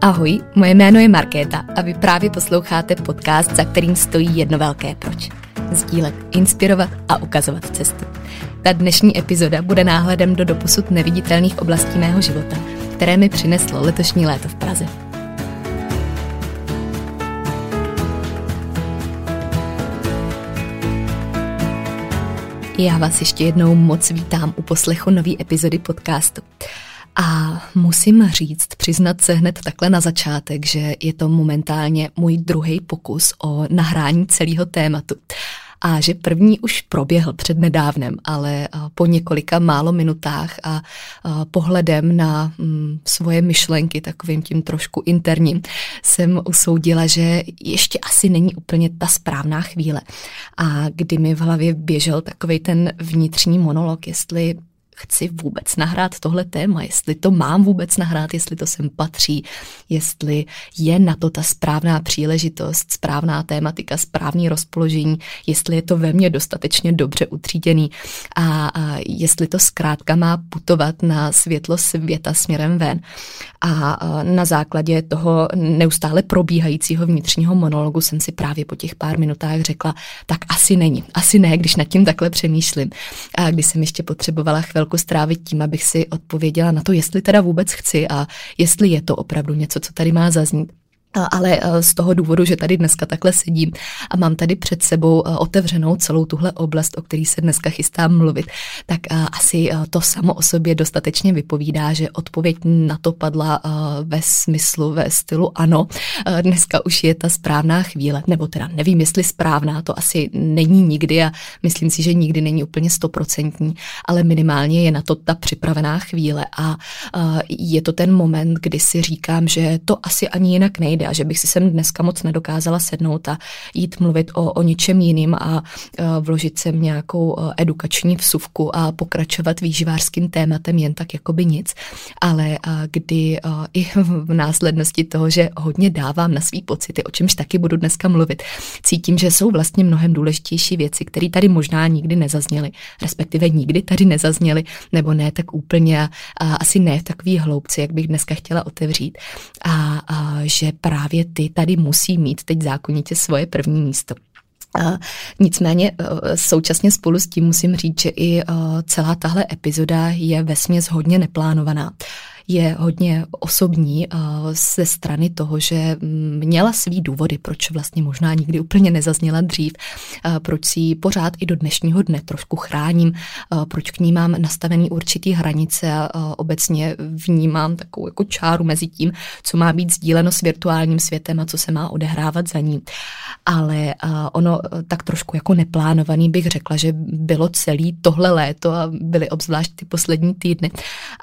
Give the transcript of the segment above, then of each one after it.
Ahoj, moje jméno je Markéta a vy právě posloucháte podcast, za kterým stojí jedno velké proč. Sdílet, inspirovat a ukazovat cestu. Ta dnešní epizoda bude náhledem do doposud neviditelných oblastí mého života, které mi přineslo letošní léto v Praze. Já vás ještě jednou moc vítám u poslechu nové epizody podcastu. A musím říct, přiznat se hned takhle na začátek, že je to momentálně můj druhý pokus o nahrání celého tématu. A že první už proběhl před nedávnem, ale po několika málo minutách a pohledem na mm, svoje myšlenky, takovým tím trošku interním, jsem usoudila, že ještě asi není úplně ta správná chvíle. A kdy mi v hlavě běžel takový ten vnitřní monolog, jestli chci vůbec nahrát tohle téma, jestli to mám vůbec nahrát, jestli to sem patří, jestli je na to ta správná příležitost, správná tématika, správný rozpoložení, jestli je to ve mně dostatečně dobře utříděný a, a jestli to zkrátka má putovat na světlo světa směrem ven. A, a na základě toho neustále probíhajícího vnitřního monologu jsem si právě po těch pár minutách řekla, tak asi není, asi ne, když nad tím takhle přemýšlím. A když jsem ještě potřebovala chvilku chvilku strávit tím, abych si odpověděla na to, jestli teda vůbec chci a jestli je to opravdu něco, co tady má zaznít. Ale eh, z toho důvodu, že tady dneska takhle sedím a mám tady před sebou eh, otevřenou celou tuhle oblast, o který se dneska chystám mluvit, tak eh, asi to samo o sobě dostatečně vypovídá, že odpověď na to padla ve smyslu, ve stylu ano. Dneska už je ta správná chvíle, nebo teda nevím, jestli správná, to asi není nikdy a myslím si, že nikdy není úplně stoprocentní, ale minimálně je na to ta připravená chvíle a je to ten moment, kdy si říkám, že to asi ani jinak nejde a že bych si sem dneska moc nedokázala sednout a jít mluvit o, o ničem jiným a uh, vložit sem nějakou uh, edukační vsuvku a pokračovat výživářským tématem jen tak jako by nic. Ale uh, kdy i v následnosti toho, že hodně dávám na svý pocity, o čemž taky budu dneska mluvit, cítím, že jsou vlastně mnohem důležitější věci, které tady možná nikdy nezazněly, respektive nikdy tady nezazněly, nebo ne tak úplně a, a asi ne v takový hloubci, jak bych dneska chtěla otevřít. A, a že právě ty tady musí mít teď zákonitě svoje první místo. Nicméně uh, současně spolu s tím musím říct, že i uh, celá tahle epizoda je vesměs hodně neplánovaná je hodně osobní ze strany toho, že měla svý důvody, proč vlastně možná nikdy úplně nezazněla dřív, proč si ji pořád i do dnešního dne trošku chráním, proč k ní mám nastavený určitý hranice a obecně vnímám takovou jako čáru mezi tím, co má být sdíleno s virtuálním světem a co se má odehrávat za ním. Ale ono tak trošku jako neplánovaný bych řekla, že bylo celý tohle léto a byly obzvlášť ty poslední týdny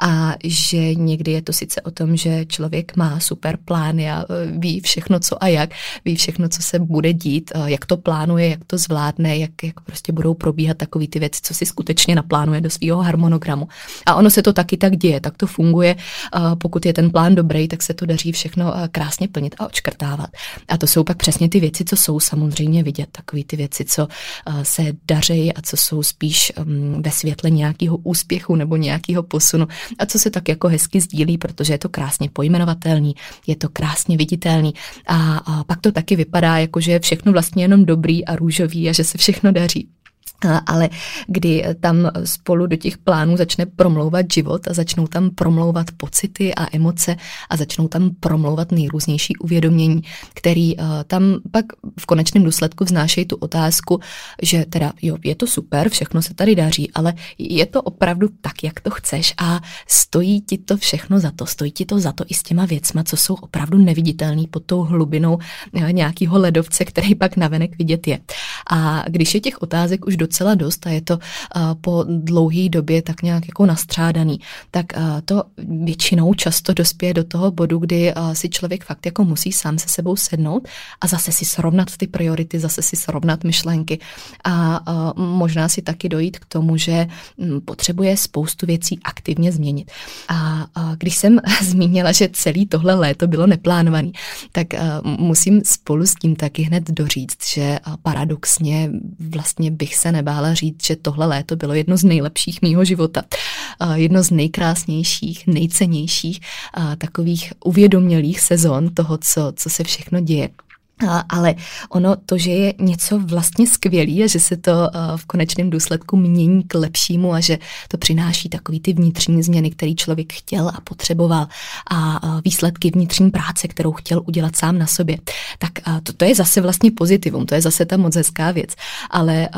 a že někdy je to sice o tom, že člověk má super plány a e, ví všechno co a jak, ví všechno, co se bude dít, e, jak to plánuje, jak to zvládne, jak, jak prostě budou probíhat takové ty věci, co si skutečně naplánuje do svého harmonogramu. A ono se to taky tak děje, tak to funguje. Pokud je ten plán dobrý, tak se to daří všechno e, krásně plnit a odškrtávat. A to jsou pak přesně ty věci, co jsou samozřejmě vidět, takové ty věci, co se daří a co jsou spíš ve světle nějakého úspěchu nebo nějakého posunu a co se tak jako hezky sdílí, protože je to krásně pojmenovatelný, je to krásně viditelný. A, a pak to taky vypadá jako, že je všechno vlastně jenom dobrý a růžový a že se všechno daří ale kdy tam spolu do těch plánů začne promlouvat život a začnou tam promlouvat pocity a emoce a začnou tam promlouvat nejrůznější uvědomění, který uh, tam pak v konečném důsledku vznášejí tu otázku, že teda jo, je to super, všechno se tady daří, ale je to opravdu tak, jak to chceš a stojí ti to všechno za to, stojí ti to za to i s těma věcma, co jsou opravdu neviditelný pod tou hlubinou uh, nějakého ledovce, který pak navenek vidět je. A když je těch otázek už docela docela dost a je to po dlouhé době tak nějak jako nastřádaný, tak to většinou často dospěje do toho bodu, kdy si člověk fakt jako musí sám se sebou sednout a zase si srovnat ty priority, zase si srovnat myšlenky a možná si taky dojít k tomu, že potřebuje spoustu věcí aktivně změnit. A když jsem zmínila, že celý tohle léto bylo neplánovaný, tak musím spolu s tím taky hned doříct, že paradoxně vlastně bych se nebála říct, že tohle léto bylo jedno z nejlepších mýho života. Jedno z nejkrásnějších, nejcennějších takových uvědomělých sezon toho, co, co se všechno děje. Ale ono to, že je něco vlastně skvělý a že se to v konečném důsledku mění k lepšímu a že to přináší takový ty vnitřní změny, který člověk chtěl a potřeboval a výsledky vnitřní práce, kterou chtěl udělat sám na sobě, tak to, to je zase vlastně pozitivum, to je zase ta moc hezká věc. Ale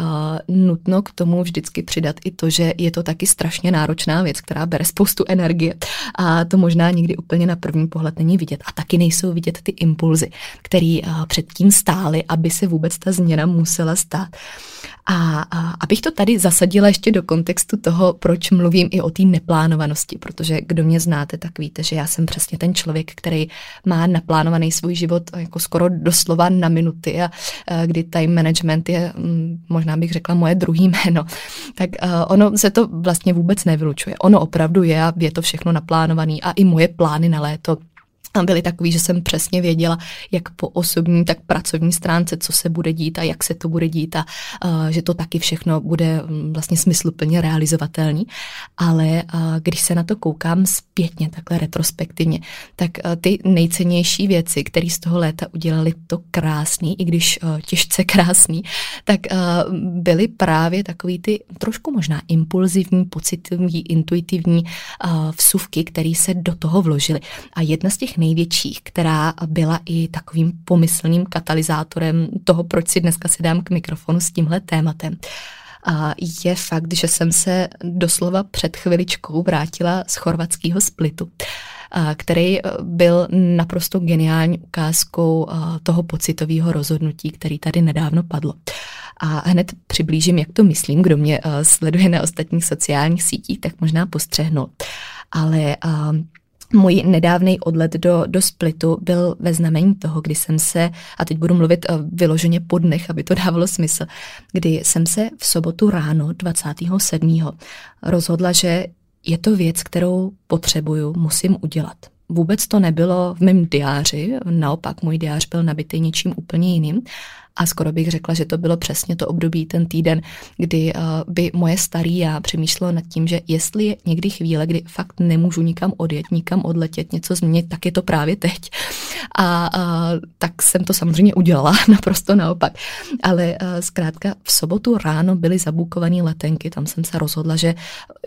nutno k tomu vždycky přidat i to, že je to taky strašně náročná věc, která bere spoustu energie a to možná nikdy úplně na první pohled není vidět. A taky nejsou vidět ty impulzy, který předtím stály, aby se vůbec ta změna musela stát. A, a abych to tady zasadila ještě do kontextu toho, proč mluvím i o té neplánovanosti, protože kdo mě znáte, tak víte, že já jsem přesně ten člověk, který má naplánovaný svůj život jako skoro doslova na minuty a, a kdy time management je, mm, možná bych řekla, moje druhý jméno. Tak a, ono se to vlastně vůbec nevylučuje. Ono opravdu je a je to všechno naplánovaný a i moje plány na léto byly takový, že jsem přesně věděla, jak po osobní, tak pracovní stránce, co se bude dít a jak se to bude dít a uh, že to taky všechno bude um, vlastně smysluplně realizovatelný. Ale uh, když se na to koukám zpětně, takhle retrospektivně, tak uh, ty nejcennější věci, které z toho léta udělali to krásný, i když uh, těžce krásný, tak uh, byly právě takový ty trošku možná impulzivní, pocitivní, intuitivní uh, vsuvky, které se do toho vložily. A jedna z těch nej největších, která byla i takovým pomyslným katalyzátorem toho, proč si dneska si dám k mikrofonu s tímhle tématem. A je fakt, že jsem se doslova před chviličkou vrátila z chorvatského splitu který byl naprosto geniální ukázkou toho pocitového rozhodnutí, který tady nedávno padlo. A hned přiblížím, jak to myslím, kdo mě sleduje na ostatních sociálních sítích, tak možná postřehnul. Ale můj nedávný odlet do, do Splitu byl ve znamení toho, kdy jsem se, a teď budu mluvit eh, vyloženě po dnech, aby to dávalo smysl, kdy jsem se v sobotu ráno 27. rozhodla, že je to věc, kterou potřebuju, musím udělat. Vůbec to nebylo v mém diáři, naopak můj diář byl nabitý něčím úplně jiným a skoro bych řekla, že to bylo přesně to období, ten týden, kdy uh, by moje starý já přemýšlelo nad tím, že jestli je někdy chvíle, kdy fakt nemůžu nikam odjet, nikam odletět, něco změnit, tak je to právě teď. A uh, tak jsem to samozřejmě udělala, naprosto naopak. Ale uh, zkrátka v sobotu ráno byly zabukované letenky, tam jsem se rozhodla, že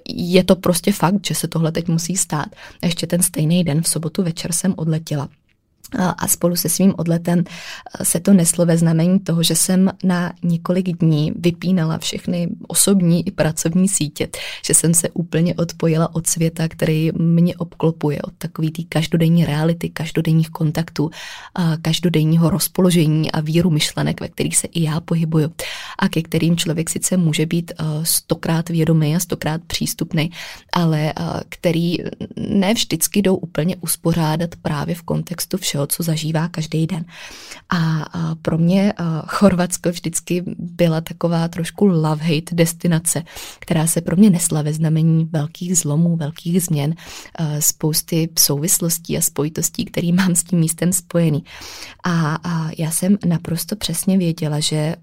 je to prostě fakt, že se tohle teď musí stát. A ještě ten stejný den v sobotu večer jsem odletěla a spolu se svým odletem se to neslo ve znamení toho, že jsem na několik dní vypínala všechny osobní i pracovní sítě, že jsem se úplně odpojila od světa, který mě obklopuje, od takový té každodenní reality, každodenních kontaktů, každodenního rozpoložení a víru myšlenek, ve kterých se i já pohybuju a ke kterým člověk sice může být stokrát vědomý a stokrát přístupný, ale který ne vždycky jdou úplně uspořádat právě v kontextu všeho všeho, co zažívá každý den. A pro mě Chorvatsko vždycky byla taková trošku love-hate destinace, která se pro mě nesla ve znamení velkých zlomů, velkých změn, spousty souvislostí a spojitostí, které mám s tím místem spojený. A, a já jsem naprosto přesně věděla, že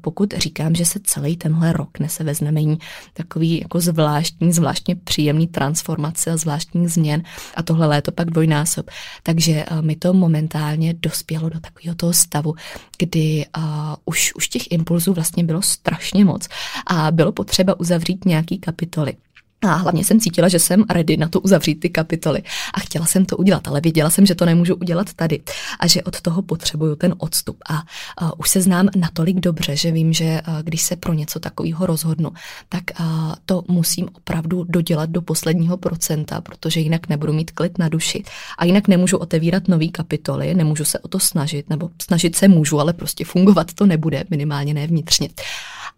pokud říkám, že se celý tenhle rok nese ve znamení takový jako zvláštní, zvláštně příjemný transformace a zvláštních změn a tohle léto pak dvojnásob, takže mi to momentálně dospělo do takového toho stavu, kdy uh, už, už těch impulzů vlastně bylo strašně moc a bylo potřeba uzavřít nějaký kapitoly. A hlavně jsem cítila, že jsem ready na to uzavřít ty kapitoly. A chtěla jsem to udělat, ale věděla jsem, že to nemůžu udělat tady a že od toho potřebuju ten odstup. A, a už se znám natolik dobře, že vím, že když se pro něco takového rozhodnu, tak a, to musím opravdu dodělat do posledního procenta, protože jinak nebudu mít klid na duši. A jinak nemůžu otevírat nový kapitoly, nemůžu se o to snažit, nebo snažit se můžu, ale prostě fungovat to nebude, minimálně ne vnitřně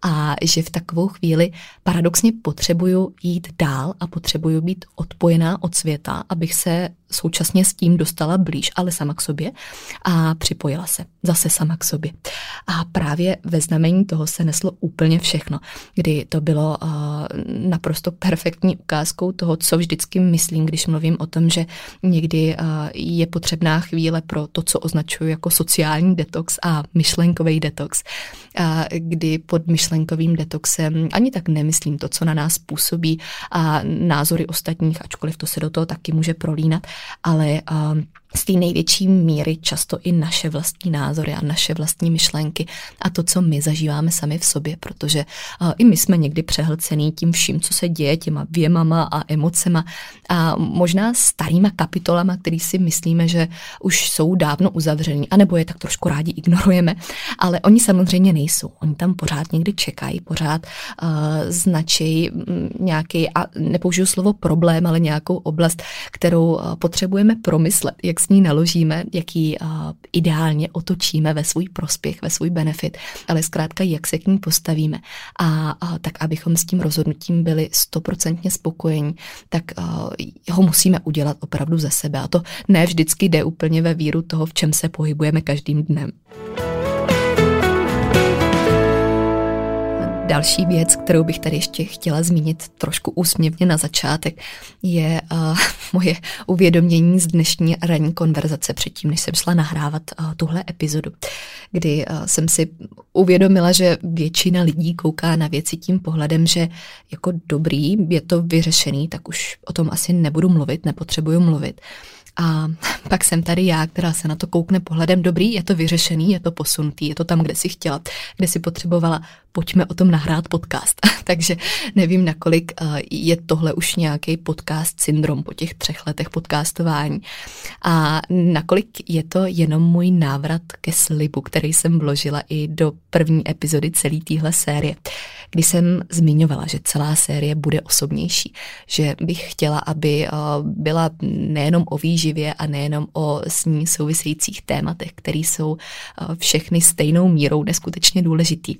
a že v takovou chvíli paradoxně potřebuju jít dál a potřebuju být odpojená od světa, abych se současně s tím dostala blíž, ale sama k sobě a připojila se zase sama k sobě. A právě ve znamení toho se neslo úplně všechno, kdy to bylo uh, naprosto perfektní ukázkou toho, co vždycky myslím, když mluvím o tom, že někdy uh, je potřebná chvíle pro to, co označuji jako sociální detox a myšlenkový detox, kdy pod myšlenkovým detoxem ani tak nemyslím to, co na nás působí a názory ostatních, ačkoliv to se do toho taky může prolínat, ale uh, z té největší míry často i naše vlastní názory a naše vlastní myšlenky a to, co my zažíváme sami v sobě, protože uh, i my jsme někdy přehlcený tím vším, co se děje, těma věmama a emocema a možná starýma kapitolama, který si myslíme, že už jsou dávno uzavřený, anebo je tak trošku rádi ignorujeme, ale oni samozřejmě nejsou. Oni tam pořád někdy čekají, pořád uh, značí nějaký, a nepoužiju slovo problém, ale nějakou oblast, kterou uh, potřebujeme promyslet, jak s ní naložíme, jak ji ideálně otočíme ve svůj prospěch, ve svůj benefit, ale zkrátka, jak se k ní postavíme. A uh, tak, abychom s tím rozhodnutím byli stoprocentně spokojení, tak uh, ho musíme udělat opravdu ze sebe. A to ne vždycky jde úplně ve víru toho, v čem se pohybujeme každým dnem. Další věc, kterou bych tady ještě chtěla zmínit trošku úsměvně na začátek, je uh, moje uvědomění z dnešní ranní konverzace předtím, než jsem šla nahrávat uh, tuhle epizodu, kdy uh, jsem si uvědomila, že většina lidí kouká na věci tím pohledem, že jako dobrý, je to vyřešený, tak už o tom asi nebudu mluvit, nepotřebuju mluvit. A pak jsem tady já, která se na to koukne pohledem. Dobrý, je to vyřešený, je to posunutý, je to tam, kde si chtěla, kde si potřebovala, pojďme o tom nahrát podcast. Takže nevím, nakolik eh, je tohle už nějaký podcast syndrom po těch třech letech podcastování. A nakolik je to jenom můj návrat ke slibu, který jsem vložila i do první epizody celé téhle série, kdy jsem zmiňovala, že celá série bude osobnější, že bych chtěla, aby eh, byla nejenom o výži, výživě a nejenom o s ní souvisejících tématech, které jsou eh, všechny stejnou mírou neskutečně důležitý,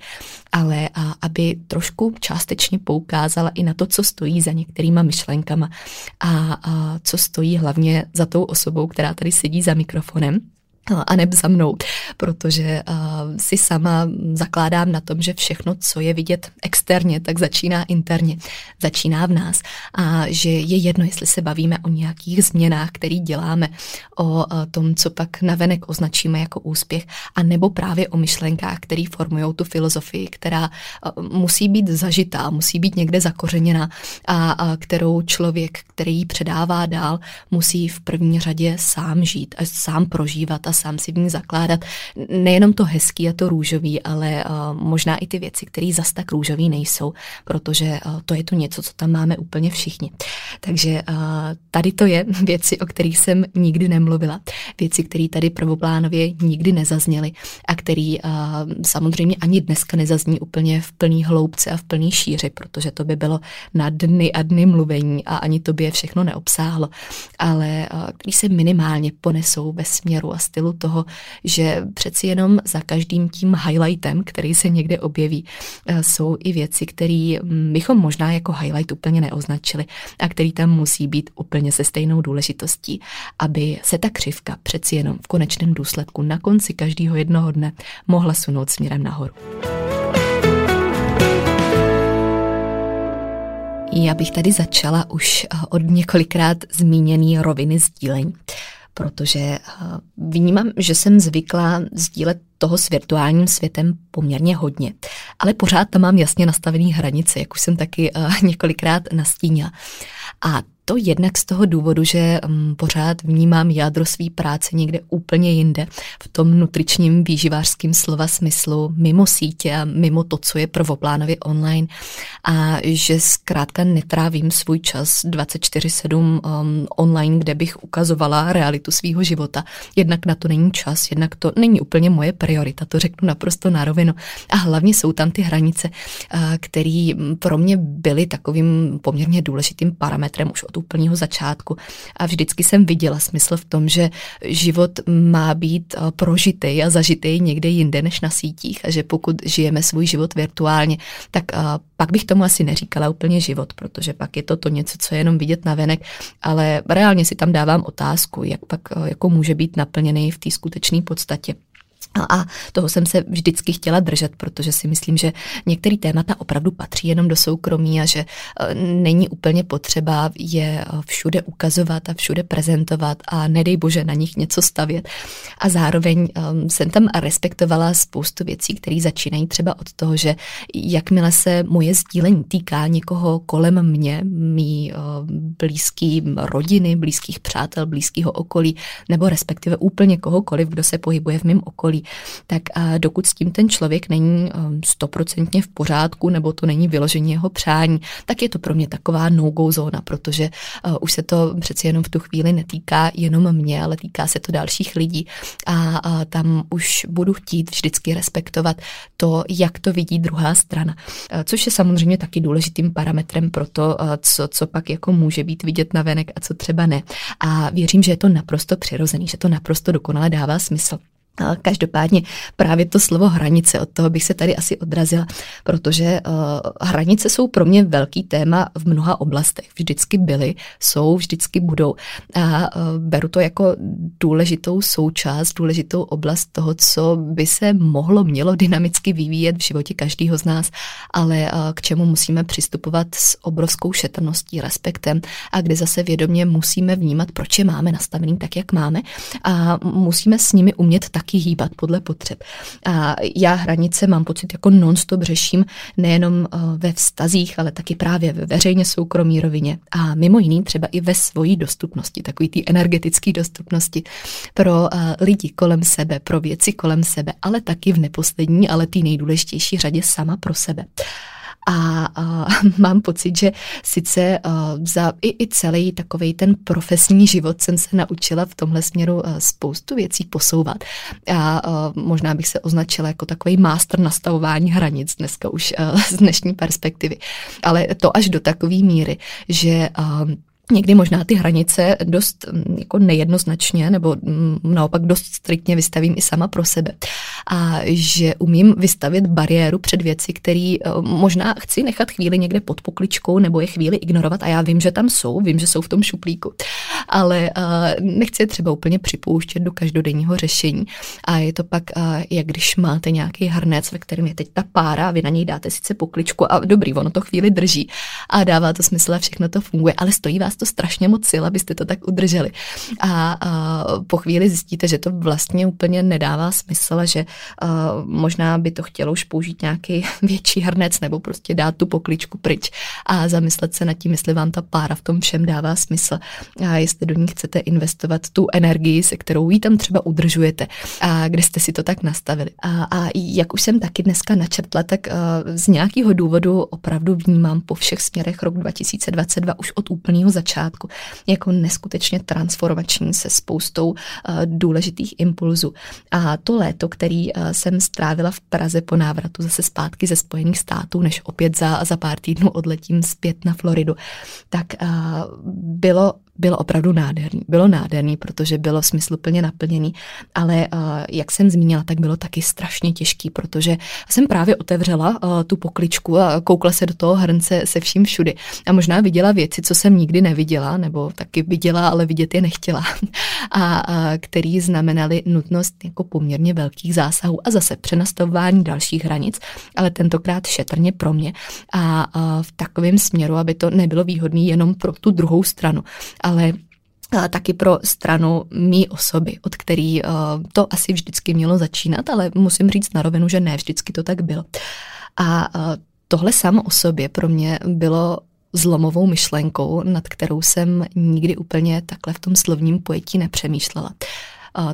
ale aby trošku částečně poukázala i na to, co stojí za některýma myšlenkama a, a co stojí hlavně za tou osobou, která tady sedí za mikrofonem a neb za mnou, protože uh, si sama zakládám na tom, že všechno, co je vidět externě, tak začíná interně, začíná v nás. A že je jedno, jestli se bavíme o nějakých změnách, které děláme, o uh, tom, co pak navenek označíme jako úspěch, a nebo právě o myšlenkách, které formují tu filozofii, která uh, musí být zažitá, musí být někde zakořeněna a, a kterou člověk, který ji předává dál, musí v první řadě sám žít a sám prožívat a sám si v ní zakládat nejenom to hezký a to růžový, ale uh, možná i ty věci, které zas tak růžový nejsou, protože uh, to je tu něco, co tam máme úplně všichni. Takže uh, tady to je věci, o kterých jsem nikdy nemluvila. Věci, které tady prvoplánově nikdy nezazněly a které samozřejmě ani dneska nezazní úplně v plný hloubce a v plný šíři, protože to by bylo na dny a dny mluvení a ani to by je všechno neobsáhlo, ale který se minimálně ponesou ve směru a stylu toho, že přeci jenom za každým tím highlightem, který se někde objeví, eh, jsou i věci, které mm, bychom možná jako highlight úplně neoznačili a který tam musí být úplně se stejnou důležitostí, aby se ta křivka přeci jenom v konečném důsledku na konci každého jednoho dne mohla sunout směrem nahoru. Já bych tady začala už eh, od několikrát zmíněný roviny sdílení protože eh, vnímám, že jsem zvyklá sdílet toho s virtuálním světem poměrně hodně. Ale pořád tam mám jasně nastavený hranice, jak už jsem taky uh, několikrát nastínila. A to jednak z toho důvodu, že um, pořád vnímám jádro své práce někde úplně jinde, v tom nutričním výživářském slova smyslu, mimo sítě a mimo to, co je prvoplánově online a že zkrátka netrávím svůj čas 24-7 um, online, kde bych ukazovala realitu svého života. Jednak na to není čas, jednak to není úplně moje priorita, to řeknu naprosto na rovinu. A hlavně jsou tam ty hranice, uh, které pro mě byly takovým poměrně důležitým parametrem už od úplného začátku. A vždycky jsem viděla smysl v tom, že život má být eh, prožitý a zažitý někde jinde než na sítích a že pokud žijeme svůj život virtuálně, tak eh, pak bych tomu asi neříkala úplně život, protože pak je to to něco, co je jenom vidět na venek, ale reálně si tam dávám otázku, jak pak eh, jako může být naplněný v té skutečné podstatě. A toho jsem se vždycky chtěla držet, protože si myslím, že některé témata opravdu patří jenom do soukromí a že e, není úplně potřeba je e, všude ukazovat a všude prezentovat a nedej bože na nich něco stavět. A zároveň e, jsem tam respektovala spoustu věcí, které začínají třeba od toho, že jakmile se moje sdílení týká někoho kolem mě, mý blízký rodiny, blízkých přátel, blízkého okolí, nebo respektive úplně kohokoliv, kdo se pohybuje v mém okolí, tak dokud s tím ten člověk není um, stoprocentně v pořádku nebo to není vyložení jeho přání, tak je to pro mě taková no-go zóna, protože uh, už se to přeci jenom v tu chvíli netýká jenom mě, ale týká se to dalších lidí a, a tam už budu chtít vždycky respektovat to, jak to vidí druhá strana, uh, což je samozřejmě taky důležitým parametrem pro to, uh, co, co pak jako může být vidět na venek a co třeba ne. A věřím, že je to naprosto přirozený, že to naprosto dokonale dává smysl. Každopádně právě to slovo hranice, od toho bych se tady asi odrazila, protože uh, hranice jsou pro mě velký téma v mnoha oblastech. Vždycky byly, jsou, vždycky budou. A uh, beru to jako důležitou součást, důležitou oblast toho, co by se mohlo, mělo dynamicky vyvíjet v životě každého z nás, ale uh, k čemu musíme přistupovat s obrovskou šetrností, respektem a kde zase vědomě musíme vnímat, proč je máme nastavený tak, jak máme a musíme s nimi umět tak taky hýbat podle potřeb. A já hranice mám pocit jako non-stop řeším nejenom eh, ve vztazích, ale taky právě ve veřejně soukromí rovině a mimo jiný třeba i ve svojí dostupnosti, takový ty energetické dostupnosti pro eh, lidi kolem sebe, pro věci kolem sebe, ale taky v neposlední, ale ty nejdůležitější řadě sama pro sebe. A, a mám pocit, že sice a, za i, i celý takový ten profesní život jsem se naučila v tomhle směru spoustu věcí posouvat. A, a možná bych se označila jako takový máster nastavování hranic dneska už a, z dnešní perspektivy. Ale to až do takové míry, že a, někdy možná ty hranice dost mm, jako nejednoznačně nebo mm, naopak dost striktně vystavím i sama pro sebe. A že umím vystavit bariéru před věci, které eh, možná chci nechat chvíli někde pod pokličkou nebo je chvíli ignorovat a já vím, že tam jsou, vím, že jsou v tom šuplíku, ale eh, nechci je třeba úplně připouštět do každodenního řešení. A je to pak, eh, jak když máte nějaký hrnec, ve kterém je teď ta pára, vy na něj dáte sice pokličku a dobrý, ono to chvíli drží a dává to smysl a všechno to funguje, ale stojí vás to strašně moc sil, abyste to tak udrželi. A, a po chvíli zjistíte, že to vlastně úplně nedává smysl že a, možná by to chtělo už použít nějaký větší hrnec nebo prostě dát tu pokličku pryč a zamyslet se nad tím, jestli vám ta pára v tom všem dává smysl a jestli do ní chcete investovat tu energii, se kterou ji tam třeba udržujete a kde jste si to tak nastavili. A, a jak už jsem taky dneska načrtla, tak z nějakého důvodu opravdu vnímám po všech směrech rok 2022 už od úplného začátku jako neskutečně transformační se spoustou uh, důležitých impulzů. A to léto, který uh, jsem strávila v Praze po návratu zase zpátky ze Spojených států, než opět za, za pár týdnů odletím zpět na Floridu, tak uh, bylo bylo opravdu nádherný. Bylo nádherný, protože bylo smysluplně naplněný, ale uh, jak jsem zmínila, tak bylo taky strašně těžký, protože jsem právě otevřela uh, tu pokličku a koukla se do toho hrnce se vším všudy. A možná viděla věci, co jsem nikdy neviděla, nebo taky viděla, ale vidět je nechtěla. A, který znamenaly nutnost jako poměrně velkých zásahů a zase přenastavování dalších hranic, ale tentokrát šetrně pro mě. A v takovém směru, aby to nebylo výhodné jenom pro tu druhou stranu ale taky pro stranu mý osoby, od který to asi vždycky mělo začínat, ale musím říct na rovinu, že ne vždycky to tak bylo. A tohle samo o sobě pro mě bylo zlomovou myšlenkou, nad kterou jsem nikdy úplně takhle v tom slovním pojetí nepřemýšlela. Uh,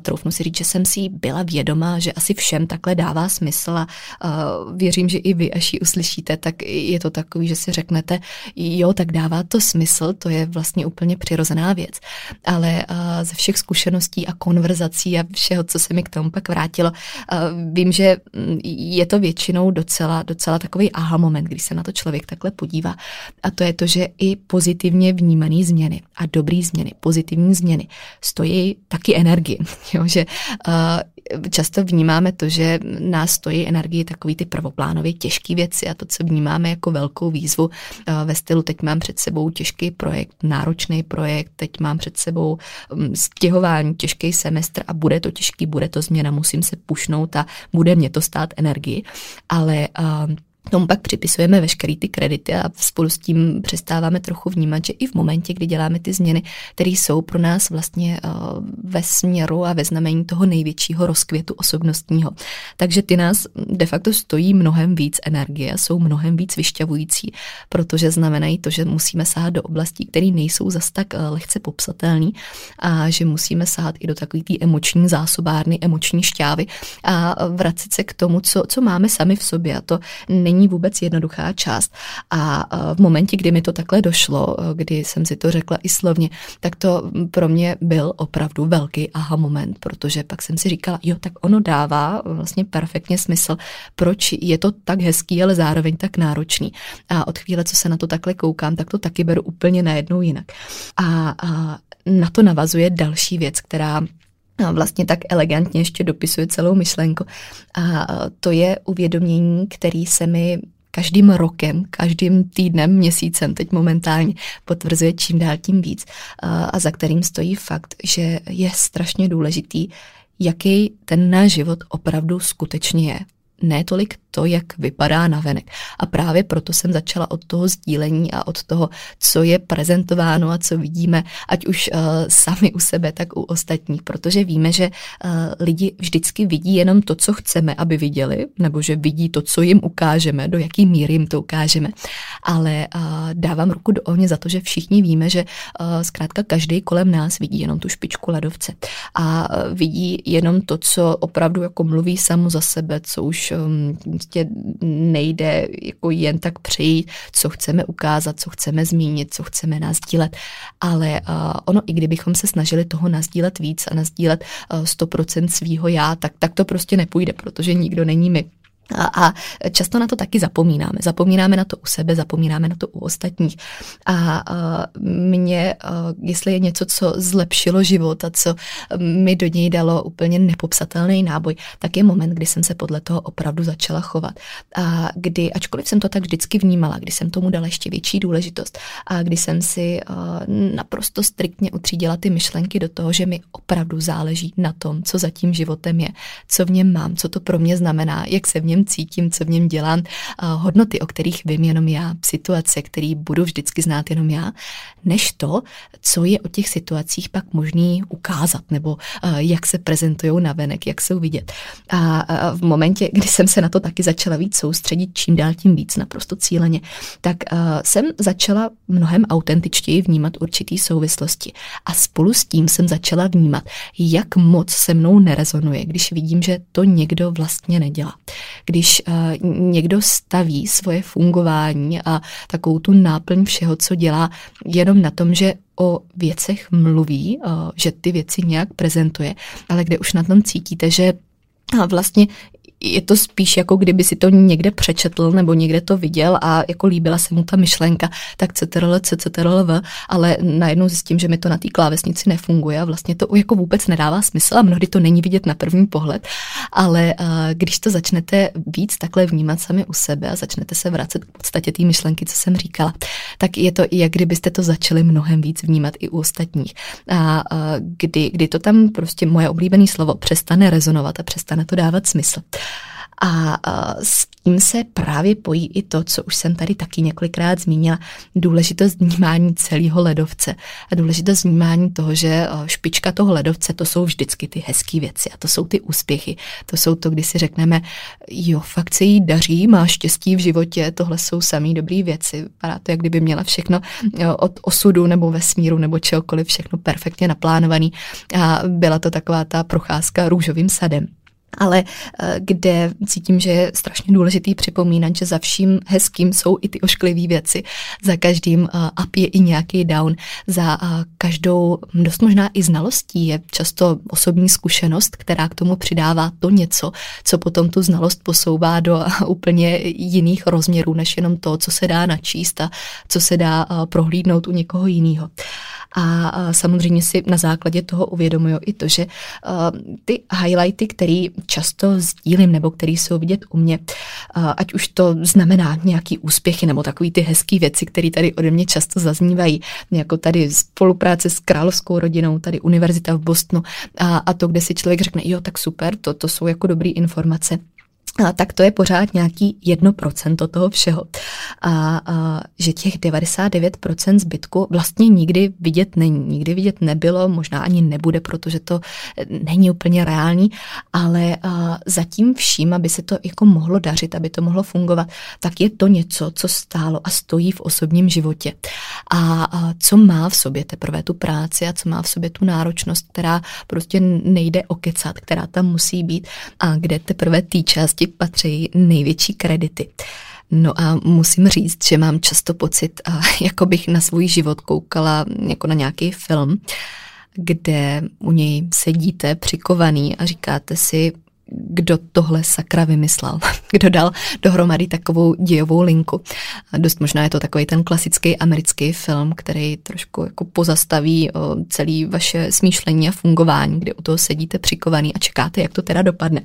troufnu si říct, že jsem si byla vědomá, že asi všem takhle dává smysl a uh, věřím, že i vy, až ji uslyšíte, tak je to takový, že si řeknete, jo, tak dává to smysl, to je vlastně úplně přirozená věc. Ale uh, ze všech zkušeností a konverzací a všeho, co se mi k tomu pak vrátilo, uh, vím, že je to většinou docela, docela takový aha moment, když se na to člověk takhle podívá. A to je to, že i pozitivně vnímané změny a dobrý změny, pozitivní změny stojí taky energii. Jo, že uh, často vnímáme to, že nás stojí energii takový ty prvoplánově těžké věci a to, co vnímáme jako velkou výzvu uh, ve stylu teď mám před sebou těžký projekt, náročný projekt, teď mám před sebou um, stěhování, těžký semestr a bude to těžký, bude to změna, musím se pušnout a bude mě to stát energii, ale uh, Tomu pak připisujeme veškerý ty kredity a spolu s tím přestáváme trochu vnímat, že i v momentě, kdy děláme ty změny, které jsou pro nás vlastně uh, ve směru a ve znamení toho největšího rozkvětu osobnostního. Takže ty nás de facto stojí mnohem víc energie, jsou mnohem víc vyšťavující, protože znamenají to, že musíme sahat do oblastí, které nejsou zas tak uh, lehce popsatelné a že musíme sahat i do takové té emoční zásobárny, emoční šťávy a vracet se k tomu, co, co máme sami v sobě. A to není není vůbec jednoduchá část. A v momentě, kdy mi to takhle došlo, kdy jsem si to řekla i slovně, tak to pro mě byl opravdu velký aha moment, protože pak jsem si říkala, jo, tak ono dává vlastně perfektně smysl, proč je to tak hezký, ale zároveň tak náročný. A od chvíle, co se na to takhle koukám, tak to taky beru úplně najednou jinak. A, a na to navazuje další věc, která vlastně tak elegantně ještě dopisuje celou myšlenku. A to je uvědomění, který se mi každým rokem, každým týdnem, měsícem, teď momentálně potvrzuje čím dál tím víc a za kterým stojí fakt, že je strašně důležitý, jaký ten náš život opravdu skutečně je. Ne tolik to, jak vypadá navenek. A právě proto jsem začala od toho sdílení a od toho, co je prezentováno a co vidíme, ať už uh, sami u sebe, tak u ostatních, protože víme, že uh, lidi vždycky vidí jenom to, co chceme, aby viděli, nebo že vidí to, co jim ukážeme, do jaký míry jim to ukážeme. Ale uh, dávám ruku do ohně za to, že všichni víme, že uh, zkrátka každý kolem nás vidí jenom tu špičku ledovce a uh, vidí jenom to, co opravdu jako mluví samo za sebe, co už um, prostě nejde jako jen tak přejít, co chceme ukázat, co chceme zmínit, co chceme nazdílet, ale uh, ono, i kdybychom se snažili toho nazdílet víc a nazdílet uh, 100% svýho já, tak, tak to prostě nepůjde, protože nikdo není my. A, a často na to taky zapomínáme. Zapomínáme na to u sebe, zapomínáme na to u ostatních. A, a mě, a, jestli je něco, co zlepšilo život a co mi do něj dalo úplně nepopsatelný náboj, tak je moment, kdy jsem se podle toho opravdu začala chovat. A kdy, ačkoliv jsem to tak vždycky vnímala, kdy jsem tomu dala ještě větší důležitost a kdy jsem si a, naprosto striktně utřídila ty myšlenky do toho, že mi opravdu záleží na tom, co za tím životem je, co v něm mám, co to pro mě znamená, jak se v něm cítím, co v něm dělám, hodnoty, o kterých vím jenom já, situace, které budu vždycky znát jenom já, než to, co je o těch situacích pak možný ukázat, nebo jak se prezentují na venek, jak jsou vidět. A v momentě, kdy jsem se na to taky začala víc soustředit, čím dál tím víc, naprosto cíleně, tak jsem začala mnohem autentičtěji vnímat určitý souvislosti. A spolu s tím jsem začala vnímat, jak moc se mnou nerezonuje, když vidím, že to někdo vlastně nedělá když uh, někdo staví svoje fungování a takovou tu náplň všeho, co dělá, jenom na tom, že o věcech mluví, uh, že ty věci nějak prezentuje, ale kde už na tom cítíte, že vlastně je to spíš jako kdyby si to někde přečetl nebo někde to viděl a jako líbila se mu ta myšlenka, tak CTRL, V, ale najednou zjistím, že mi to na té klávesnici nefunguje a vlastně to jako vůbec nedává smysl a mnohdy to není vidět na první pohled, ale uh, když to začnete víc takhle vnímat sami u sebe a začnete se vracet k podstatě té myšlenky, co jsem říkala, tak je to, jak kdybyste to začali mnohem víc vnímat i u ostatních. A uh, kdy, kdy to tam prostě moje oblíbené slovo přestane rezonovat a přestane to dávat smysl A s tím se právě pojí i to, co už jsem tady taky několikrát zmínila, důležitost vnímání celého ledovce a důležitost vnímání toho, že špička toho ledovce to jsou vždycky ty hezké věci a to jsou ty úspěchy. To jsou to, kdy si řekneme, jo, fakt se jí daří, má štěstí v životě, tohle jsou samý dobrý věci. Vypadá to, jak kdyby měla všechno od osudu nebo vesmíru nebo čehokoliv, všechno perfektně naplánovaný a byla to taková ta procházka růžovým sadem ale eh, kde cítím, že je strašně důležitý připomínat, že za vším hezkým jsou i ty ošklivé věci. Za každým eh, up je i nějaký down. Za eh, každou dost možná i znalostí je často osobní zkušenost, která k tomu přidává to něco, co potom tu znalost posouvá do úplně jiných rozměrů, než jenom to, co se dá načíst a co se dá prohlídnout u někoho jiného. A samozřejmě si na základě toho uvědomuju i to, že ty highlighty, které často sdílím nebo který jsou vidět u mě, ať už to znamená nějaký úspěchy nebo takový ty hezké věci, které tady ode mě často zaznívají, jako tady spolupráce s královskou rodinou, tady univerzita v Bostonu a, a to, kde si člověk řekne, jo, tak super, to, to jsou jako dobré informace a tak to je pořád nějaký jedno procento toho všeho. A, a že těch 99% zbytku vlastně nikdy vidět není. Nikdy vidět nebylo, možná ani nebude, protože to není úplně reální, ale a, zatím vším, aby se to jako mohlo dařit, aby to mohlo fungovat, tak je to něco, co stálo a stojí v osobním životě. A, a co má v sobě teprve tu práci a co má v sobě tu náročnost, která prostě nejde okecat, která tam musí být a kde teprve té části patří největší kredity. No a musím říct, že mám často pocit, jako bych na svůj život koukala jako na nějaký film, kde u něj sedíte přikovaný a říkáte si, kdo tohle sakra vymyslel, kdo dal dohromady takovou dějovou linku. A dost možná je to takový ten klasický americký film, který trošku jako pozastaví o celý vaše smýšlení a fungování, kde u toho sedíte přikovaný a čekáte, jak to teda dopadne.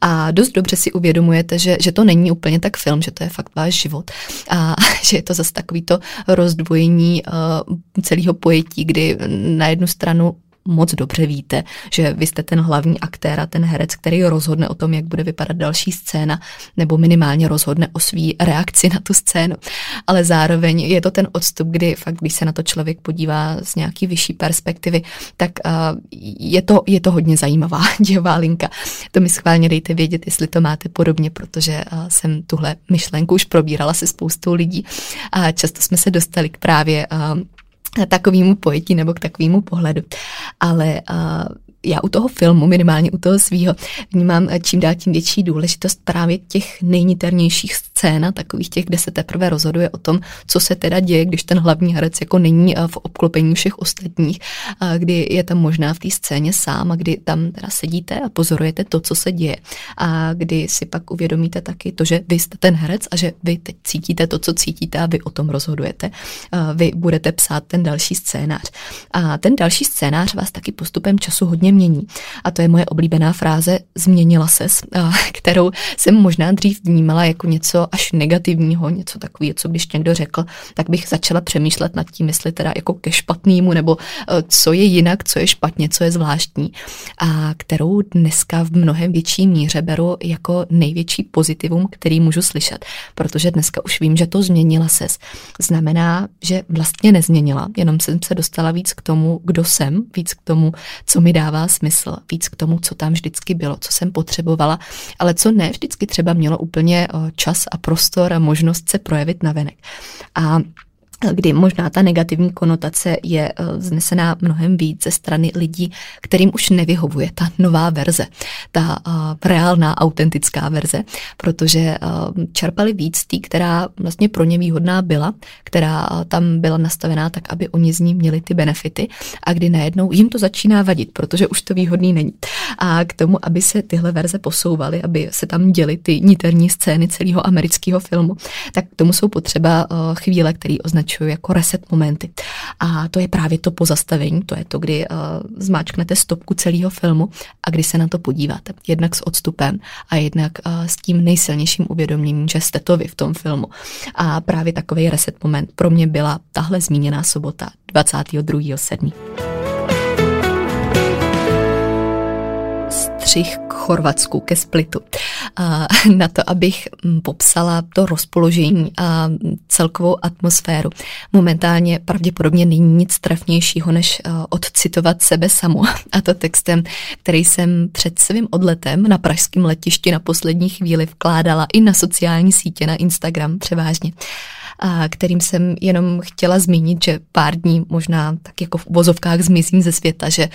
A dost dobře si uvědomujete, že, že to není úplně tak film, že to je fakt váš život a že je to zase takový to rozdvojení uh, celého pojetí, kdy na jednu stranu moc dobře víte, že vy jste ten hlavní aktér a ten herec, který rozhodne o tom, jak bude vypadat další scéna, nebo minimálně rozhodne o svý reakci na tu scénu. Ale zároveň je to ten odstup, kdy fakt, když se na to člověk podívá z nějaký vyšší perspektivy, tak uh, je, to, je to hodně zajímavá dějová linka. To mi schválně dejte vědět, jestli to máte podobně, protože uh, jsem tuhle myšlenku už probírala se spoustou lidí a často jsme se dostali k právě uh, takovému pojetí nebo k takovému pohledu. Ale uh, já u toho filmu, minimálně u toho svého, vnímám čím dál tím větší důležitost právě těch nejniternějších scén, takových těch, kde se teprve rozhoduje o tom, co se teda děje, když ten hlavní herec jako není v obklopení všech ostatních, kdy je tam možná v té scéně sám a kdy tam teda sedíte a pozorujete to, co se děje. A kdy si pak uvědomíte taky to, že vy jste ten herec a že vy teď cítíte to, co cítíte a vy o tom rozhodujete. Vy budete psát ten další scénář. A ten další scénář vás taky postupem času hodně mění. A to je moje oblíbená fráze změnila ses, kterou jsem možná dřív vnímala jako něco až negativního, něco takového, co když někdo řekl, tak bych začala přemýšlet nad tím, jestli teda jako ke špatnému, nebo e, co je jinak, co je špatně, co je zvláštní. A kterou dneska v mnohem větší míře beru jako největší pozitivum, který můžu slyšet. Protože dneska už vím, že to změnila ses. Znamená, že vlastně nezměnila, jenom jsem se dostala víc k tomu, kdo jsem, víc k tomu, co mi dává smysl, víc k tomu, co tam vždycky bylo, co jsem potřebovala, ale co ne vždycky třeba mělo úplně čas a prostor a možnost se projevit navenek. A kdy možná ta negativní konotace je eh, znesená mnohem víc ze strany lidí, kterým už nevyhovuje ta nová verze, ta uh, reálná, autentická verze, protože uh, čerpali víc tý, která vlastně pro ně výhodná byla, která uh, tam byla nastavená tak, aby oni z ní měli ty benefity a kdy najednou jim to začíná vadit, protože už to výhodný není. A k tomu, aby se tyhle verze posouvaly, aby se tam děly ty niterní scény celého amerického filmu, tak k tomu jsou potřeba chvíle, které označují označuju jako reset momenty. A to je právě to pozastavení, to je to, kdy uh, zmáčknete stopku celého filmu a kdy se na to podíváte. Jednak s odstupem a jednak uh, s tím nejsilnějším uvědoměním, že jste to vy v tom filmu. A právě takový reset moment pro mě byla tahle zmíněná sobota 22.7. střih k Chorvatsku, ke Splitu. Na to, abych mm, popsala to rozpoložení a celkovou atmosféru. Momentálně pravděpodobně není nic trefnějšího, než odcitovat sebe samu. A to textem, který jsem před svým odletem na pražském letišti na poslední chvíli vkládala i na sociální sítě, na Instagram převážně a kterým jsem jenom chtěla zmínit, že pár dní možná tak jako v vozovkách zmizím ze světa, že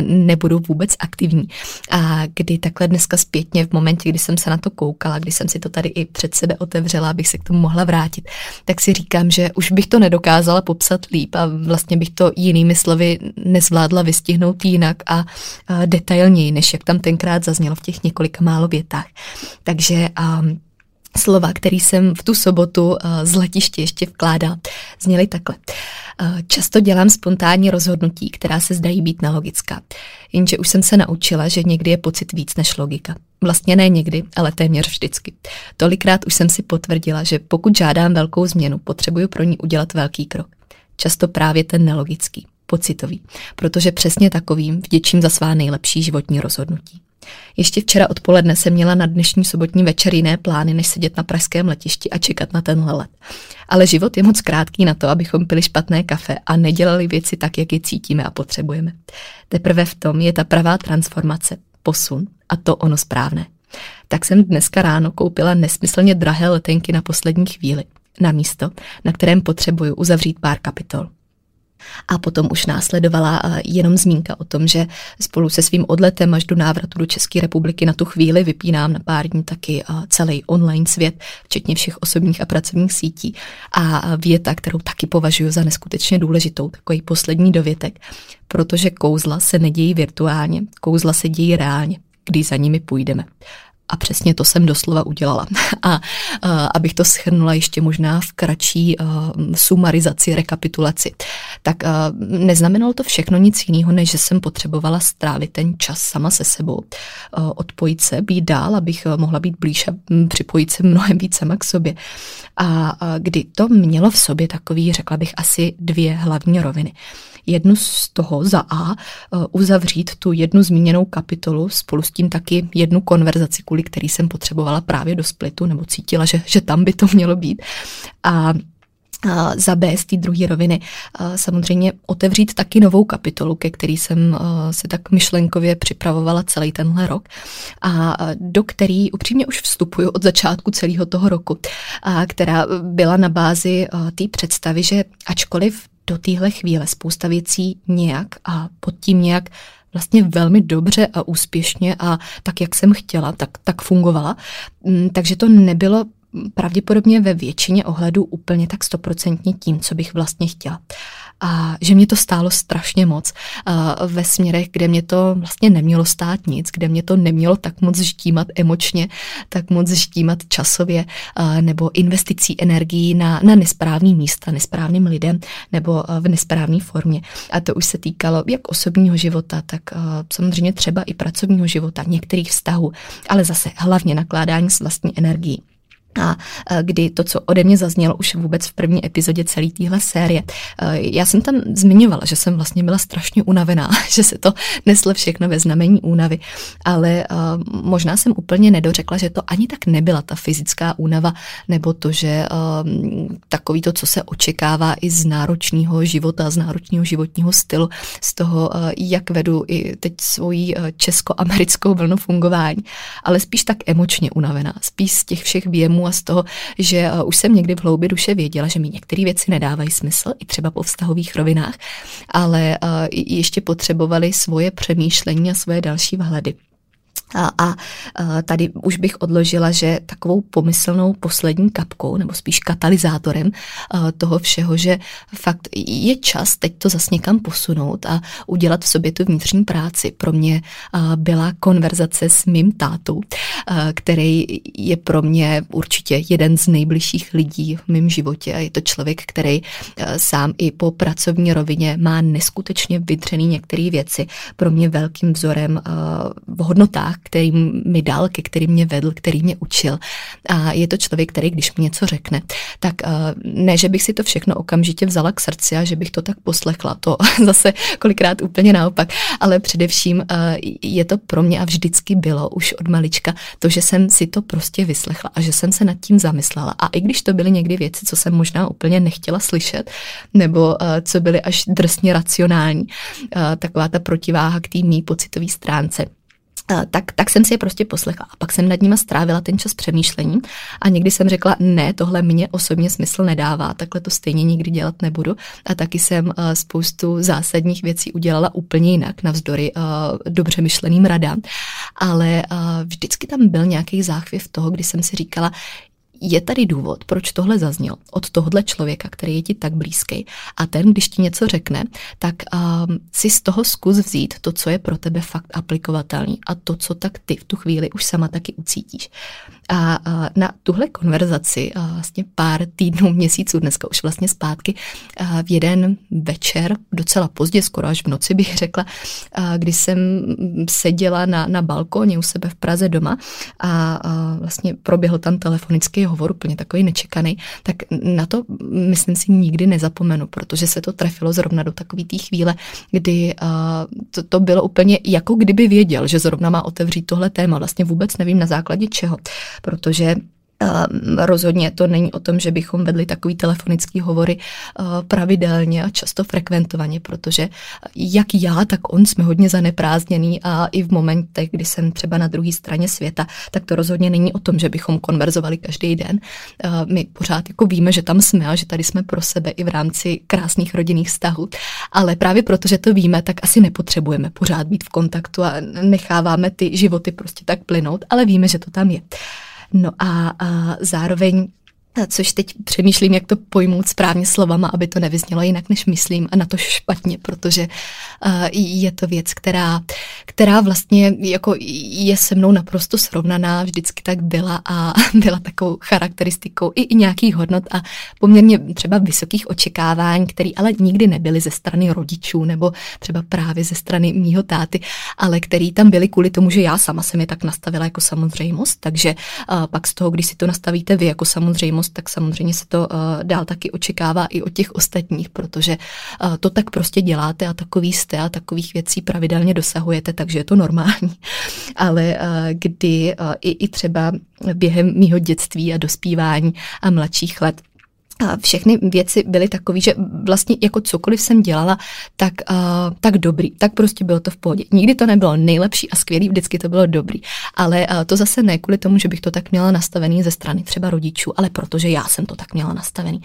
nebudu vůbec aktivní. A kdy takhle dneska zpětně v momentě, kdy jsem se na to koukala, kdy jsem si to tady i před sebe otevřela, abych se k tomu mohla vrátit, tak si říkám, že už bych to nedokázala popsat líp a vlastně bych to jinými slovy nezvládla vystihnout jinak a detailněji, než jak tam tenkrát zaznělo v těch několika málo větách. Takže um, slova, který jsem v tu sobotu eh, z letiště ještě vkládal, zněly takhle. Eh, často dělám spontánní rozhodnutí, která se zdají být nelogická. Jenže už jsem se naučila, že někdy je pocit víc než logika. Vlastně ne někdy, ale téměř vždycky. Tolikrát už jsem si potvrdila, že pokud žádám velkou změnu, potřebuju pro ní udělat velký krok. Často právě ten nelogický, pocitový, protože přesně takovým vděčím za svá nejlepší životní rozhodnutí. Ještě včera odpoledne jsem měla na dnešní sobotní večer jiné plány, než sedět na pražském letišti a čekat na tenhle let. Ale život je moc krátký na to, abychom pili špatné kafe a nedělali věci tak, jak je cítíme a potřebujeme. Teprve v tom je ta pravá transformace, posun a to ono správné. Tak jsem dneska ráno koupila nesmyslně drahé letenky na poslední chvíli, na místo, na kterém potřebuju uzavřít pár kapitol. A potom už následovala eh, jenom zmínka o tom, že spolu se svým odletem až do návratu do České republiky na tu chvíli vypínám na pár dní taky eh, celý online svět, včetně všech osobních a pracovních sítí. A věta, kterou taky považuji za neskutečně důležitou, takový poslední dovětek, protože kouzla se nedějí virtuálně, kouzla se dějí reálně, když za nimi půjdeme. A přesně to jsem doslova udělala. A, a abych to schrnula ještě možná v kratší uh, sumarizaci, rekapitulaci, tak uh, neznamenalo to všechno nic jiného, než že jsem potřebovala strávit ten čas sama se sebou, uh, odpojit se, být dál, abych mohla být blíž a připojit se mnohem víc sama k sobě. A, a kdy to mělo v sobě takový, řekla bych, asi dvě hlavní roviny jednu z toho za A eh, uzavřít tu jednu zmíněnou kapitolu, spolu s tím taky jednu konverzaci, kvůli který jsem potřebovala právě do splitu, nebo cítila, že, že tam by to mělo být. A za B z té druhé roviny samozřejmě otevřít taky novou kapitolu, ke který jsem se tak myšlenkově připravovala celý tenhle rok a do který upřímně už vstupuju od začátku celého toho roku, která byla na bázi té představy, že ačkoliv do téhle chvíle spousta věcí nějak a pod tím nějak vlastně velmi dobře a úspěšně a tak, jak jsem chtěla, tak, tak fungovala. Mm, takže to nebylo pravděpodobně ve většině ohledů úplně tak stoprocentně tím, co bych vlastně chtěla a že mě to stálo strašně moc ve směrech, kde mě to vlastně nemělo stát nic, kde mě to nemělo tak moc ždímat emočně, tak moc ždímat časově nebo investicí energií na, na nesprávný místa, nesprávným lidem nebo v nesprávné formě. A to už se týkalo jak osobního života, tak samozřejmě třeba i pracovního života, některých vztahů, ale zase hlavně nakládání s vlastní energií a kdy to, co ode mě zaznělo už vůbec v první epizodě celé téhle série. Já jsem tam zmiňovala, že jsem vlastně byla strašně unavená, že se to neslo všechno ve znamení únavy, ale možná jsem úplně nedořekla, že to ani tak nebyla ta fyzická únava, nebo to, že takový to, co se očekává i z náročného života, z náročného životního stylu, z toho, jak vedu i teď svoji česko-americkou vlnu fungování, ale spíš tak emočně unavená, spíš z těch všech věmů a z toho, že eh, už jsem někdy v hloubi duše věděla, že mi některé věci nedávají smysl, i třeba po vztahových rovinách, ale eh, ještě potřebovali svoje přemýšlení a svoje další vhledy. A, a tady už bych odložila, že takovou pomyslnou poslední kapkou, nebo spíš katalyzátorem toho všeho, že fakt je čas teď to zase někam posunout a udělat v sobě tu vnitřní práci. Pro mě byla konverzace s mým tátou, který je pro mě určitě jeden z nejbližších lidí v mém životě a je to člověk, který sám i po pracovní rovině má neskutečně vydřený některé věci. Pro mě velkým vzorem v hodnotách, který mi dal, ke který mě vedl, který mě učil. A je to člověk, který když mi něco řekne, tak uh, ne, že bych si to všechno okamžitě vzala k srdci a že bych to tak poslechla, to zase kolikrát úplně naopak, ale především uh, je to pro mě a vždycky bylo už od malička to, že jsem si to prostě vyslechla a že jsem se nad tím zamyslela. A i když to byly někdy věci, co jsem možná úplně nechtěla slyšet, nebo uh, co byly až drsně racionální, taková ta protiváha k té mý pocitové stránce, tak, tak jsem si je prostě poslechla. A pak jsem nad nima strávila ten čas přemýšlením a někdy jsem řekla, ne, tohle mě osobně smysl nedává, takhle to stejně nikdy dělat nebudu. A taky jsem uh, spoustu zásadních věcí udělala úplně jinak, navzdory uh, dobře myšleným radám. Ale vždycky tam byl nějaký záchvěv toho, kdy jsem si říkala, je tady důvod, proč tohle zaznělo od tohohle člověka, který je ti tak blízký. A ten, když ti něco řekne, tak um, si z toho zkus vzít to, co je pro tebe fakt aplikovatelný a to, co tak ty v tu chvíli už sama taky ucítíš. A, a na tuhle konverzaci a vlastně pár týdnů, měsíců, dneska už vlastně zpátky, a v jeden večer, docela pozdě, skoro až v noci bych řekla, a kdy jsem seděla na, na balkóně u sebe v Praze doma a, a vlastně proběhl tam telefonický hovor, úplně takový nečekaný, tak na to myslím si nikdy nezapomenu, protože se to trefilo zrovna do takové té chvíle, kdy a, to, to bylo úplně jako kdyby věděl, že zrovna má otevřít tohle téma. Vlastně vůbec nevím na základě čeho protože rozhodně to není o tom, že bychom vedli takový telefonický hovory eh, pravidelně a často frekventovaně, protože jak já, tak on jsme hodně zaneprázdněný a i v momentech, kdy jsem třeba na druhé straně světa, tak to rozhodně není o tom, že bychom konverzovali každý den. Eh, my pořád jako víme, že tam jsme a že tady jsme pro sebe i v rámci krásných rodinných vztahů, ale právě protože to víme, tak asi nepotřebujeme pořád být v kontaktu a necháváme ty životy prostě tak plynout, ale víme, že to tam je. No a, a zároveň což teď přemýšlím, jak to pojmout správně slovama, aby to nevyznělo jinak, než myslím a na to špatně, protože uh, je to věc, která, která vlastně jako je se mnou naprosto srovnaná, vždycky tak byla a byla takovou charakteristikou i, nějakých hodnot a poměrně třeba vysokých očekávání, které ale nikdy nebyly ze strany rodičů nebo třeba právě ze strany mýho táty, ale který tam byly kvůli tomu, že já sama jsem je tak nastavila jako samozřejmost, takže uh, pak z toho, když si to nastavíte vy jako samozřejmost, samozřejmost, tak samozřejmě se to uh, dál taky očekává i od těch ostatních, protože uh, to tak prostě děláte a takový jste a takových věcí pravidelně dosahujete, takže je to normální. Ale uh, kdy i, i třeba během mýho dětství a dospívání a mladších let všechny věci byly takové, že vlastně jako cokoliv jsem dělala, tak, uh, tak dobrý, tak prostě bylo to v pohodě. Nikdy to nebylo nejlepší a skvělý, vždycky to bylo dobrý. Ale uh, to zase ne kvůli tomu, že bych to tak měla nastavený ze strany třeba rodičů, ale protože já jsem to tak měla nastavený.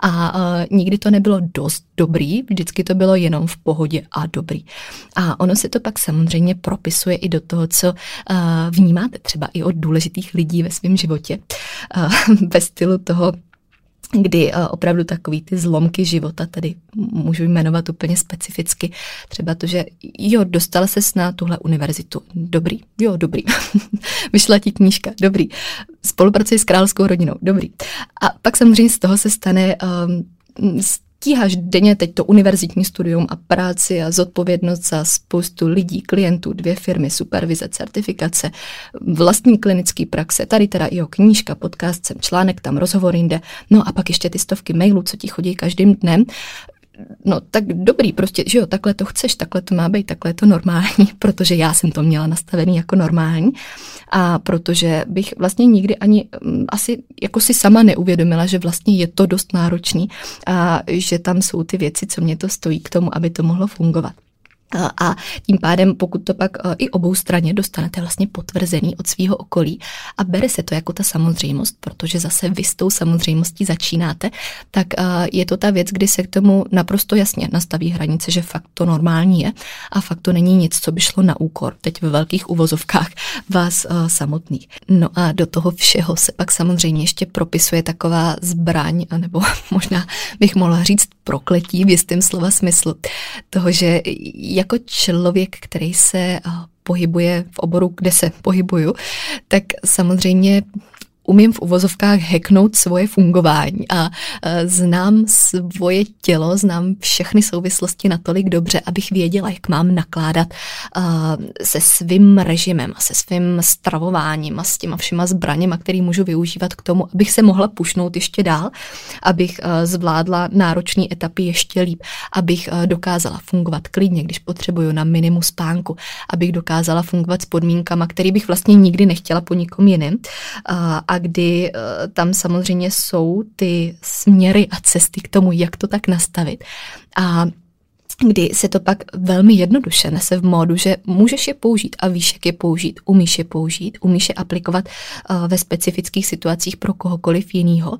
A uh, nikdy to nebylo dost dobrý, vždycky to bylo jenom v pohodě a dobrý. A ono se to pak samozřejmě propisuje i do toho, co uh, vnímáte třeba i od důležitých lidí ve svém životě. Uh, ve stylu toho, kdy uh, opravdu takový ty zlomky života, tedy můžu jmenovat úplně specificky, třeba to, že jo, dostala se na tuhle univerzitu, dobrý, jo, dobrý, vyšla ti knížka, dobrý, spolupracuji s královskou rodinou, dobrý. A pak samozřejmě z toho se stane um, stíháš denně teď to univerzitní studium a práci a zodpovědnost za spoustu lidí, klientů, dvě firmy, supervize, certifikace, vlastní klinický praxe, tady teda i o knížka, podcast, sem článek, tam rozhovor jinde, no a pak ještě ty stovky mailů, co ti chodí každým dnem, no tak dobrý, prostě, že jo, takhle to chceš, takhle to má být, takhle to normální, protože já jsem to měla nastavený jako normální a protože bych vlastně nikdy ani mm, asi jako si sama neuvědomila, že vlastně je to dost náročný a že tam jsou ty věci, co mě to stojí k tomu, aby to mohlo fungovat. A tím pádem, pokud to pak e, i obou straně dostanete vlastně potvrzený od svého okolí a bere se to jako ta samozřejmost, protože zase vy s tou samozřejmostí začínáte, tak e, je to ta věc, kdy se k tomu naprosto jasně nastaví hranice, že fakt to normální je a fakt to není nic, co by šlo na úkor, teď ve velkých uvozovkách vás e, samotných. No a do toho všeho se pak samozřejmě ještě propisuje taková zbraň, nebo možná bych mohla říct prokletí v jistém slova smyslu, toho, že jako člověk, který se pohybuje v oboru, kde se pohybuju, tak samozřejmě umím v uvozovkách hacknout svoje fungování a znám svoje tělo, znám všechny souvislosti natolik dobře, abych věděla, jak mám nakládat se svým režimem a se svým stravováním a s těma všema zbraněma, který můžu využívat k tomu, abych se mohla pušnout ještě dál, abych zvládla náročné etapy ještě líp, abych dokázala fungovat klidně, když potřebuju na minimum spánku, abych dokázala fungovat s podmínkama, který bych vlastně nikdy nechtěla po nikom jiném. A, kdy e, tam samozřejmě jsou ty směry a cesty k tomu, jak to tak nastavit. A kdy se to pak velmi jednoduše nese v módu, že můžeš je použít a víš, jak je použít, umíš je použít, umíš je aplikovat uh, ve specifických situacích pro kohokoliv jiného, uh,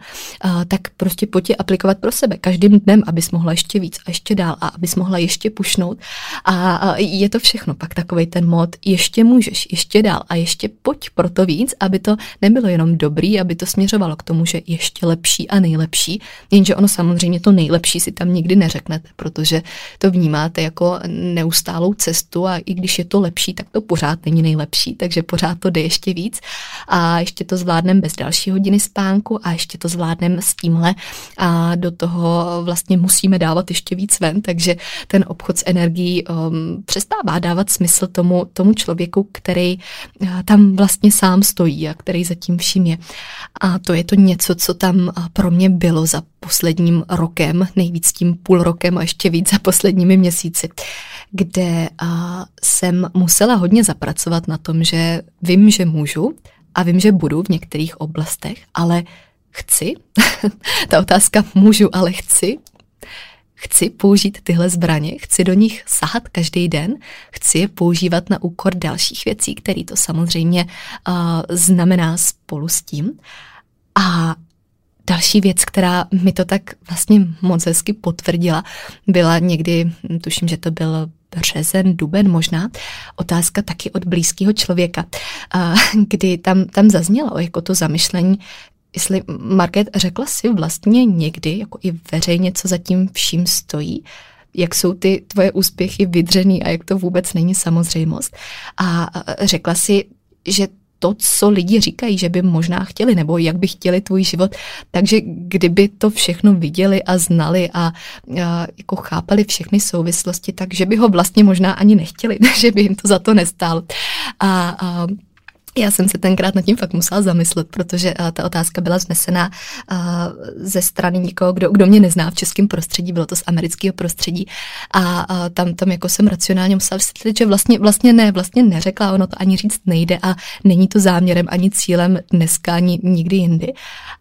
tak prostě pojď je aplikovat pro sebe každým dnem, abys mohla ještě víc a ještě dál a abys mohla ještě pušnout. A uh, je to všechno. Pak takový ten mod, ještě můžeš, ještě dál a ještě pojď pro to víc, aby to nebylo jenom dobrý, aby to směřovalo k tomu, že ještě lepší a nejlepší, jenže ono samozřejmě to nejlepší si tam nikdy neřeknete, protože to to vnímáte jako neustálou cestu a i když je to lepší, tak to pořád není nejlepší, takže pořád to jde ještě víc a ještě to zvládneme bez další hodiny spánku a ještě to zvládneme s tímhle a do toho vlastně musíme dávat ještě víc ven, takže ten obchod s energií um, přestává dávat smysl tomu, tomu člověku, který uh, tam vlastně sám stojí a který zatím vším je. A to je to něco, co tam uh, pro mě bylo za posledním rokem, nejvíc tím půl rokem a ještě víc za posledními měsíci, kde a, jsem musela hodně zapracovat na tom, že vím, že můžu a vím, že budu v některých oblastech, ale chci, ta otázka můžu, ale chci, chci použít tyhle zbraně, chci do nich sahat každý den, chci je používat na úkor dalších věcí, které to samozřejmě znamená spolu s tím. A Další věc, která mi to tak vlastně moc hezky potvrdila, byla někdy, tuším, že to byl březen, duben možná, otázka taky od blízkého člověka, kdy tam, tam zaznělo jako to zamyšlení, jestli Market řekla si vlastně někdy, jako i veřejně, co zatím vším stojí, jak jsou ty tvoje úspěchy vydřený a jak to vůbec není samozřejmost. A řekla si, že to, co lidi říkají, že by možná chtěli, nebo jak by chtěli tvůj život. Takže kdyby to všechno viděli a znali a, a jako chápali všechny souvislosti, takže by ho vlastně možná ani nechtěli, že by jim to za to nestálo. A, a já jsem se tenkrát nad tím fakt musela zamyslet, protože uh, ta otázka byla znesena uh, ze strany někoho, kdo, kdo mě nezná v českém prostředí, bylo to z amerického prostředí a uh, tam, tam jako jsem racionálně musela vysvětlit, že vlastně, vlastně ne, vlastně neřekla, ono to ani říct nejde a není to záměrem ani cílem dneska, ani nikdy jindy,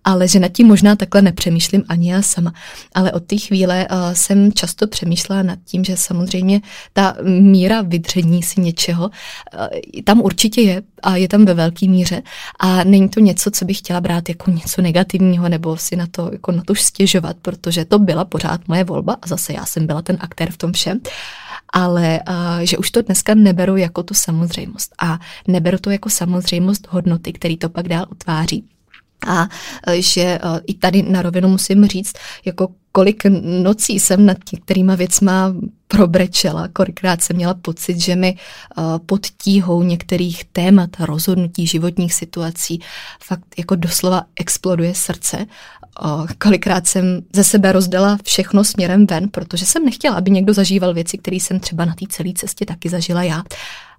ale že nad tím možná takhle nepřemýšlím ani já sama. Ale od té chvíle uh, jsem často přemýšlela nad tím, že samozřejmě ta míra vydření si něčeho uh, tam určitě je a je tam ve velké míře. A není to něco, co bych chtěla brát jako něco negativního nebo si na to, jako na to stěžovat, protože to byla pořád moje volba a zase já jsem byla ten aktér v tom všem. Ale uh, že už to dneska neberu jako tu samozřejmost. A neberu to jako samozřejmost hodnoty, který to pak dál utváří. A že uh, i tady na rovinu musím říct, jako kolik nocí jsem nad některýma věcma probrečela, kolikrát jsem měla pocit, že mi uh, pod tíhou některých témat, rozhodnutí, životních situací fakt jako doslova exploduje srdce. Uh, kolikrát jsem ze sebe rozdala všechno směrem ven, protože jsem nechtěla, aby někdo zažíval věci, které jsem třeba na té celé cestě taky zažila já.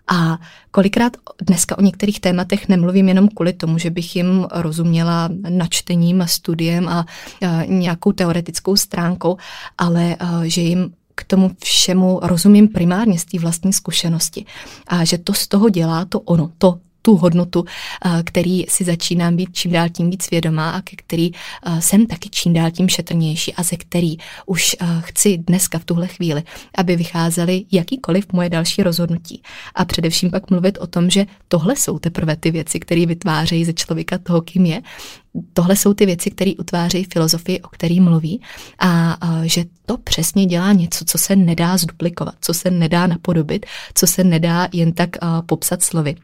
A kolikrát dneska o některých tématech nemluvím jenom kvůli tomu, že bych jim rozuměla načtením a studiem a, a nějakou teoretickou stránkou, ale a, že jim k tomu všemu rozumím primárně z té vlastní zkušenosti. A že to z toho dělá to ono, to tu hodnotu, eh, který si začínám být čím dál tím víc vědomá a ke který eh, jsem taky čím dál tím šetrnější a ze který už eh, chci dneska v tuhle chvíli, aby vycházely jakýkoliv moje další rozhodnutí. A především pak mluvit o tom, že tohle jsou teprve ty věci, které vytvářejí ze člověka toho, kým je, tohle jsou ty věci, které utvářejí filozofii, o který mluví a, že to přesně dělá něco, co se nedá zduplikovat, co se nedá napodobit, co se nedá jen tak popsat slovy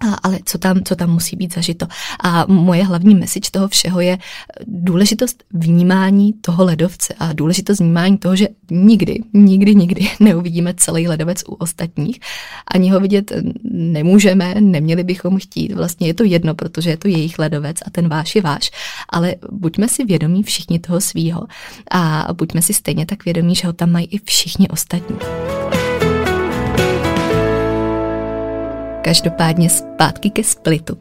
a, ale co tam, co tam musí být zažito. A moje hlavní message toho všeho je důležitost vnímání toho ledovce a důležitost vnímání toho, že nikdy, nikdy, nikdy neuvidíme celý ledovec u ostatních. Ani ho vidět nemůžeme, neměli bychom chtít. Vlastně je to jedno, protože je to jejich ledovec a ten váš je váš. Ale buďme si vědomí všichni toho svýho a buďme si stejně tak vědomí, že ho tam mají i všichni ostatní. Každopádně zpátky ke splitu.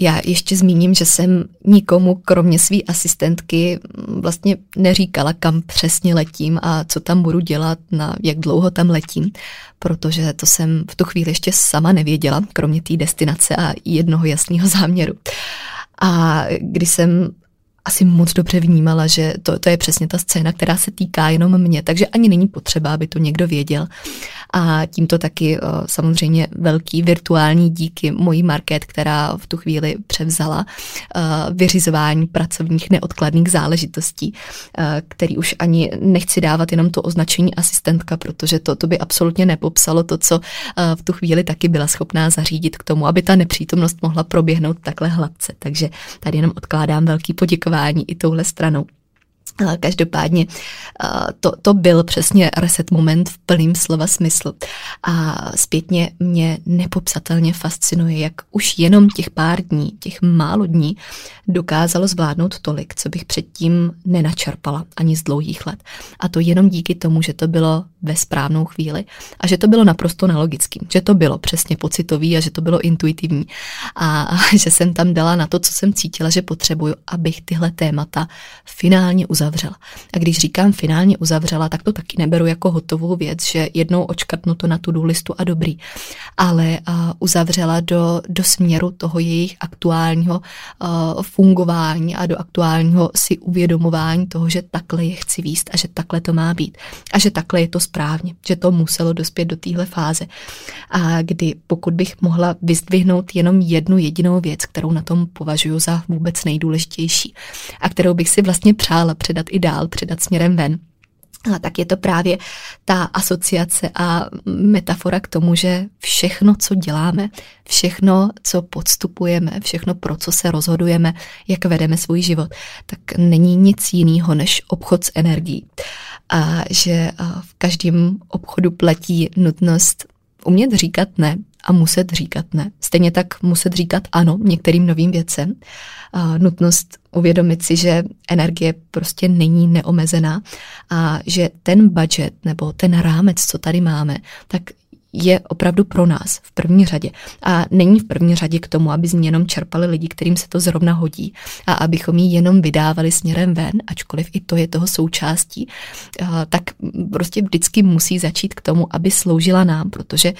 Já ještě zmíním, že jsem nikomu, kromě své asistentky, vlastně neříkala, kam přesně letím a co tam budu dělat, na jak dlouho tam letím, protože to jsem v tu chvíli ještě sama nevěděla, kromě té destinace a jednoho jasného záměru. A když jsem asi moc dobře vnímala, že to, to je přesně ta scéna, která se týká jenom mě, takže ani není potřeba, aby to někdo věděl. A tímto taky eh, samozřejmě velký virtuální díky mojí market, která v tu chvíli převzala eh, vyřizování pracovních neodkladných záležitostí, eh, který už ani nechci dávat jenom to označení asistentka, protože to, to by absolutně nepopsalo to, co v tu chvíli taky byla schopná zařídit k tomu, aby ta nepřítomnost mohla proběhnout takhle hladce. Takže tady jenom odkládám velký poděkování i touhle stranou. Každopádně to, to byl přesně reset moment v plným slova smyslu. A zpětně mě nepopsatelně fascinuje, jak už jenom těch pár dní, těch málo dní dokázalo zvládnout tolik, co bych předtím nenačerpala ani z dlouhých let. A to jenom díky tomu, že to bylo ve správnou chvíli a že to bylo naprosto nelogický, že to bylo přesně pocitový a že to bylo intuitivní a, a že jsem tam dala na to, co jsem cítila, že potřebuju, abych tyhle témata finálně uzavřela. A když říkám finálně uzavřela, tak to taky neberu jako hotovou věc, že jednou očkatnu to na tu listu a dobrý, ale uh, uzavřela do, do směru toho jejich aktuálního uh, fungování a do aktuálního si uvědomování toho, že takhle je chci výst a že takhle to má být. A že takhle je to správně, že to muselo dospět do téhle fáze. A kdy pokud bych mohla vyzdvihnout jenom jednu jedinou věc, kterou na tom považuji za vůbec nejdůležitější a kterou bych si vlastně přála předat i dál, předat směrem ven, a tak je to právě ta asociace a metafora k tomu, že všechno, co děláme, všechno, co podstupujeme, všechno, pro co se rozhodujeme, jak vedeme svůj život, tak není nic jiného než obchod s energií. A že v každém obchodu platí nutnost umět říkat ne a muset říkat ne. Stejně tak muset říkat ano některým novým věcem. A nutnost uvědomit si, že energie prostě není neomezená a že ten budget nebo ten rámec, co tady máme, tak je opravdu pro nás v první řadě. A není v první řadě k tomu, aby z ní jenom čerpali lidi, kterým se to zrovna hodí a abychom ji jenom vydávali směrem ven, ačkoliv i to je toho součástí, tak prostě vždycky musí začít k tomu, aby sloužila nám, protože e,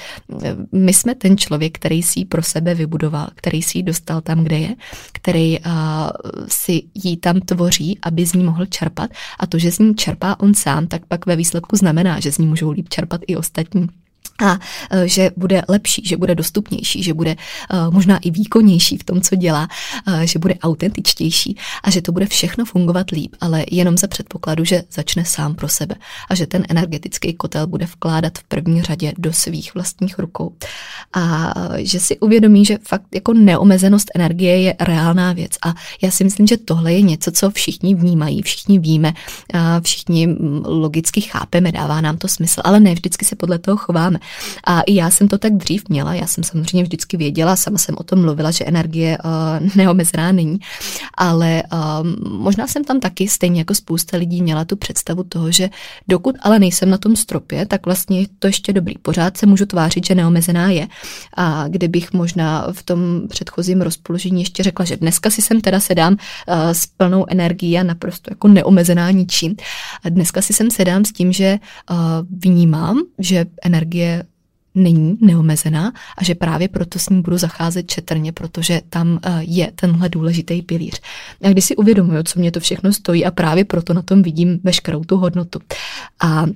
my jsme ten člověk, který si ji pro sebe vybudoval, který si ji dostal tam, kde je, který si ji tam tvoří, aby z ní mohl čerpat a to, že z ní čerpá on sám, tak pak ve výsledku znamená, že z ní můžou líp čerpat i ostatní a e, že bude lepší, že bude dostupnější, že bude e, možná i výkonnější v tom, co dělá, e, že bude autentičtější a že to bude všechno fungovat líp, ale jenom za předpokladu, že začne sám pro sebe a že ten energetický kotel bude vkládat v první řadě do svých vlastních rukou. A že si uvědomí, že fakt jako neomezenost energie je reálná věc. A já si myslím, že tohle je něco, co všichni vnímají, všichni víme, všichni logicky chápeme, dává nám to smysl, ale ne vždycky se podle toho chováme. A i já jsem to tak dřív měla, já jsem samozřejmě vždycky věděla, sama jsem o tom mluvila, že energie uh, neomezená není, ale uh, možná jsem tam taky, stejně jako spousta lidí, měla tu představu toho, že dokud ale nejsem na tom stropě, tak vlastně je to ještě dobrý. Pořád se můžu tvářit, že neomezená je. A kdybych možná v tom předchozím rozpoložení ještě řekla, že dneska si sem teda sedám uh, s plnou energií a naprosto jako neomezená ničím. A dneska si sem sedám s tím, že uh, vnímám, že energie není neomezená a že právě proto s ní budu zacházet četrně, protože tam eh, je tenhle důležitý pilíř. A když si uvědomuju, co mě to všechno stojí a právě proto na tom vidím veškerou tu hodnotu. A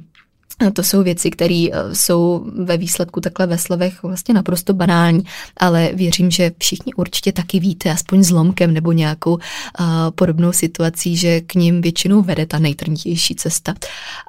to jsou věci, které eh, jsou ve výsledku takhle ve slovech vlastně naprosto banální, ale věřím, že všichni určitě taky víte, aspoň zlomkem nebo nějakou uh, podobnou situací, že k ním většinou vede ta nejtrnitější cesta.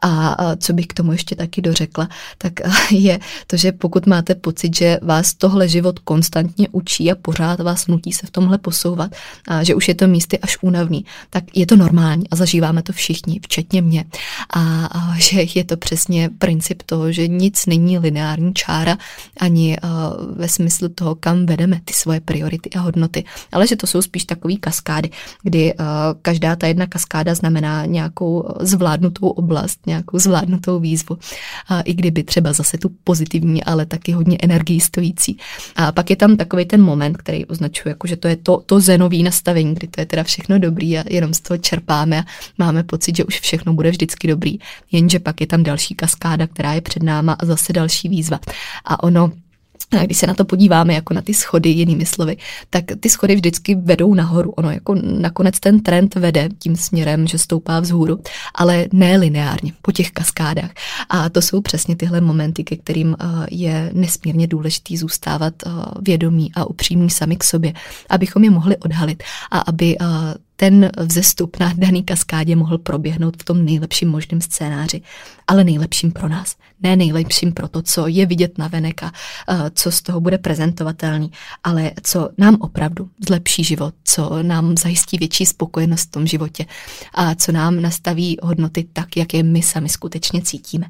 A uh, co bych k tomu ještě taky dořekla, tak uh, je to, že pokud máte pocit, že vás tohle život konstantně učí a pořád vás nutí se v tomhle posouvat, a že už je to místy až únavný, tak je to normální a zažíváme to všichni, včetně mě. A, a že je to přesně vlastně princip toho, že nic není lineární čára ani uh, ve smyslu toho, kam vedeme ty svoje priority a hodnoty, ale že to jsou spíš takové kaskády, kdy uh, každá ta jedna kaskáda znamená nějakou zvládnutou oblast, nějakou zvládnutou výzvu, uh, i kdyby třeba zase tu pozitivní, ale taky hodně energii stojící. A pak je tam takový ten moment, který označuje, jako že to je to, to zenový nastavení, kdy to je teda všechno dobrý a jenom z toho čerpáme a máme pocit, že už všechno bude vždycky dobrý, jenže pak je tam další kaskáda kaskáda, která je před náma a zase další výzva. A ono a když se na to podíváme jako na ty schody, jinými slovy, tak ty schody vždycky vedou nahoru. Ono jako nakonec ten trend vede tím směrem, že stoupá vzhůru, ale ne lineárně, po těch kaskádách. A to jsou přesně tyhle momenty, ke kterým eh, je nesmírně důležitý zůstávat eh, vědomí a upřímní sami k sobě, abychom je mohli odhalit a aby eh, ten vzestup na daný kaskádě mohl proběhnout v tom nejlepším možném scénáři, ale nejlepším pro nás. Ne nejlepším pro to, co je vidět na venek a uh, co z toho bude prezentovatelný, ale co nám opravdu zlepší život, co nám zajistí větší spokojenost v tom životě a co nám nastaví hodnoty tak, jak je my sami skutečně cítíme.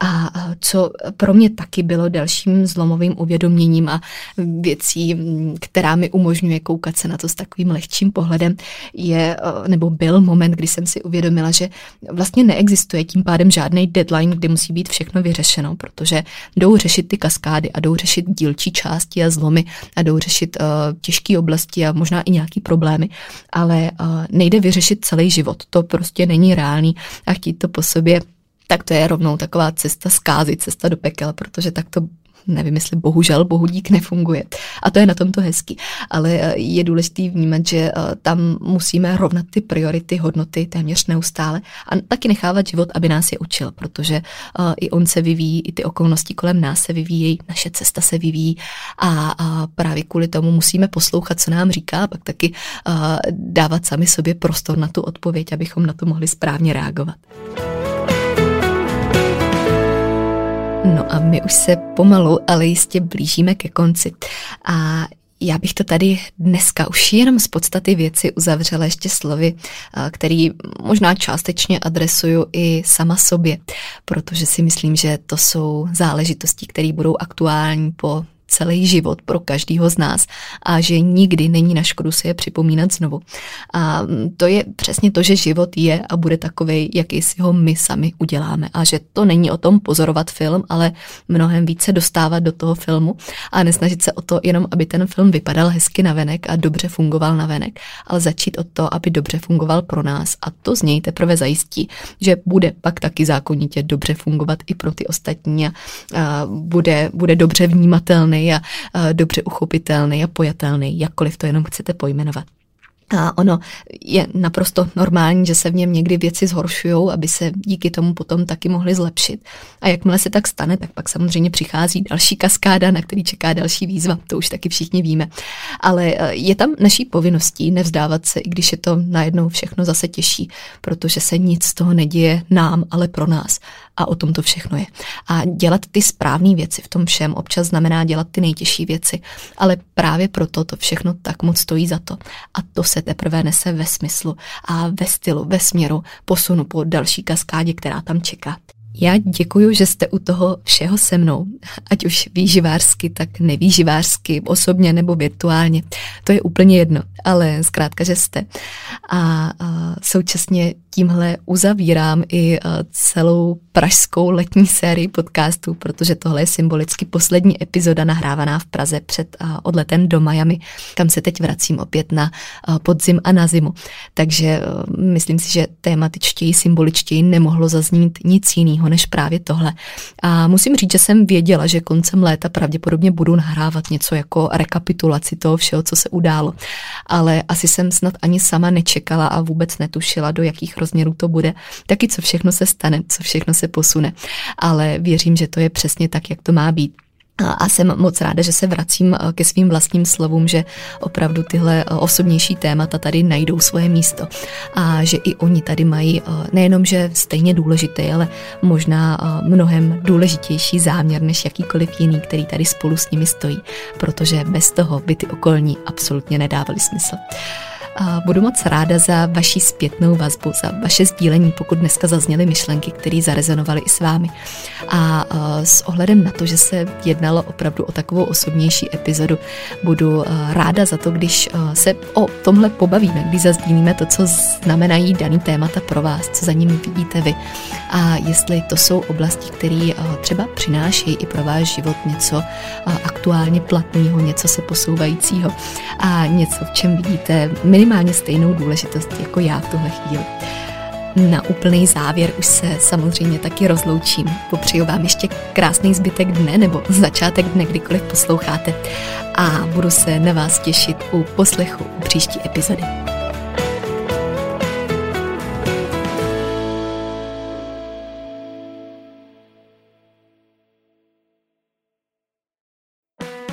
A uh, co pro mě taky bylo dalším zlomovým uvědoměním a věcí, která mi umožňuje koukat se na to s takovým lehčím pohledem, je, eh, nebo byl moment, kdy jsem si uvědomila, že vlastně neexistuje tím pádem žádný deadline, kdy musí být všechno vyřešeno, protože jdou řešit ty kaskády a jdou řešit dílčí části a zlomy a jdou řešit uh, těžké oblasti a možná i nějaký problémy, ale uh, nejde vyřešit celý život. To prostě není reálný a chtít to po sobě tak to je rovnou taková cesta zkázy, cesta do pekel, protože tak to nevím, jestli bohužel bohudík nefunguje. A to je na tomto hezký. Ale eh, je důležité vnímat, že eh, tam musíme rovnat ty priority, hodnoty téměř neustále a taky nechávat život, aby nás je učil, protože eh, i on se vyvíjí, i ty okolnosti kolem nás se vyvíjejí, naše cesta se vyvíjí a, právě kvůli tomu musíme poslouchat, co nám říká, a pak taky dávat sami sobě prostor na tu odpověď, abychom na to mohli správně reagovat. No a my už se pomalu, ale jistě blížíme ke konci. A já bych to tady dneska už jenom z podstaty věci uzavřela ještě slovy, který možná částečně adresuju i sama sobě, protože si myslím, že to jsou záležitosti, které budou aktuální po celý život pro každého z nás a že nikdy není na škodu si je připomínat znovu. A to je přesně to, že život je a bude takový, jaký si ho my sami uděláme a že to není o tom pozorovat film, ale mnohem více dostávat do toho filmu a nesnažit se o to jenom, aby ten film vypadal hezky na venek a dobře fungoval na venek, ale začít od toho, aby dobře fungoval pro nás a to z něj teprve zajistí, že bude pak taky zákonitě dobře fungovat i pro ty ostatní a bude, bude dobře vnímatelný a dobře uchopitelný a pojatelný, jakkoliv to jenom chcete pojmenovat. A ono je naprosto normální, že se v něm někdy věci zhoršují, aby se díky tomu potom taky mohly zlepšit. A jakmile se tak stane, tak pak samozřejmě přichází další kaskáda, na který čeká další výzva. To už taky všichni víme. Ale e, je tam naší povinností nevzdávat se, i když je to najednou všechno zase těžší, protože se nic z toho neděje nám, ale pro nás. A o tom to všechno je. A dělat ty správné věci v tom všem občas znamená dělat ty nejtěžší věci. Ale právě proto to všechno tak moc stojí za to. A to se teprve nese ve smyslu a ve stylu, ve směru posunu po další kaskádě, která tam čeká. Já děkuji, že jste u toho všeho se mnou, ať už výživářsky, tak nevýživářsky, osobně nebo virtuálně. To je úplně jedno, ale zkrátka, že jste. A, současně tímhle uzavírám i celou pražskou letní sérii podcastů, protože tohle je symbolicky poslední epizoda nahrávaná v Praze před odletem do Miami, kam se teď vracím opět na podzim a na zimu. Takže myslím si, že tématičtěji, symboličtěji nemohlo zaznít nic jiného jiného než právě tohle. A musím říct, že jsem věděla, že koncem léta pravděpodobně budu nahrávat něco jako rekapitulaci toho všeho, co se událo. Ale asi jsem snad ani sama nečekala a vůbec netušila, do jakých rozměrů to bude, taky co všechno se stane, co všechno se posune. Ale věřím, že to je přesně tak, jak to má být. A jsem moc ráda, že se vracím eh, ke svým vlastním slovům, že opravdu tyhle eh, osobnější témata tady najdou svoje místo a že i oni tady mají eh, nejenom, že stejně důležitý, ale možná mnohem důležitější záměr než jakýkoliv jiný, který tady spolu s nimi stojí, protože bez toho by ty okolní absolutně nedávaly smysl. Budu moc ráda za vaši zpětnou vazbu, za vaše sdílení, pokud dneska zazněly myšlenky, které zarezonovaly i s vámi. A s ohledem na to, že se jednalo opravdu o takovou osobnější epizodu, budu ráda za to, když se o tomhle pobavíme, když zazdílíme to, co znamenají daný témata pro vás, co za nimi vidíte vy. A jestli to jsou oblasti, které třeba přinášejí i pro váš život něco aktuálně platného, něco se posouvajícího a něco, v čem vidíte minimálně stejnou důležitost jako já v tuhle chvíli. Na úplný závěr už se samozřejmě taky rozloučím. Popřeju vám ještě krásný zbytek dne nebo začátek dne, kdykoliv posloucháte a budu se na vás těšit u poslechu u příští epizody.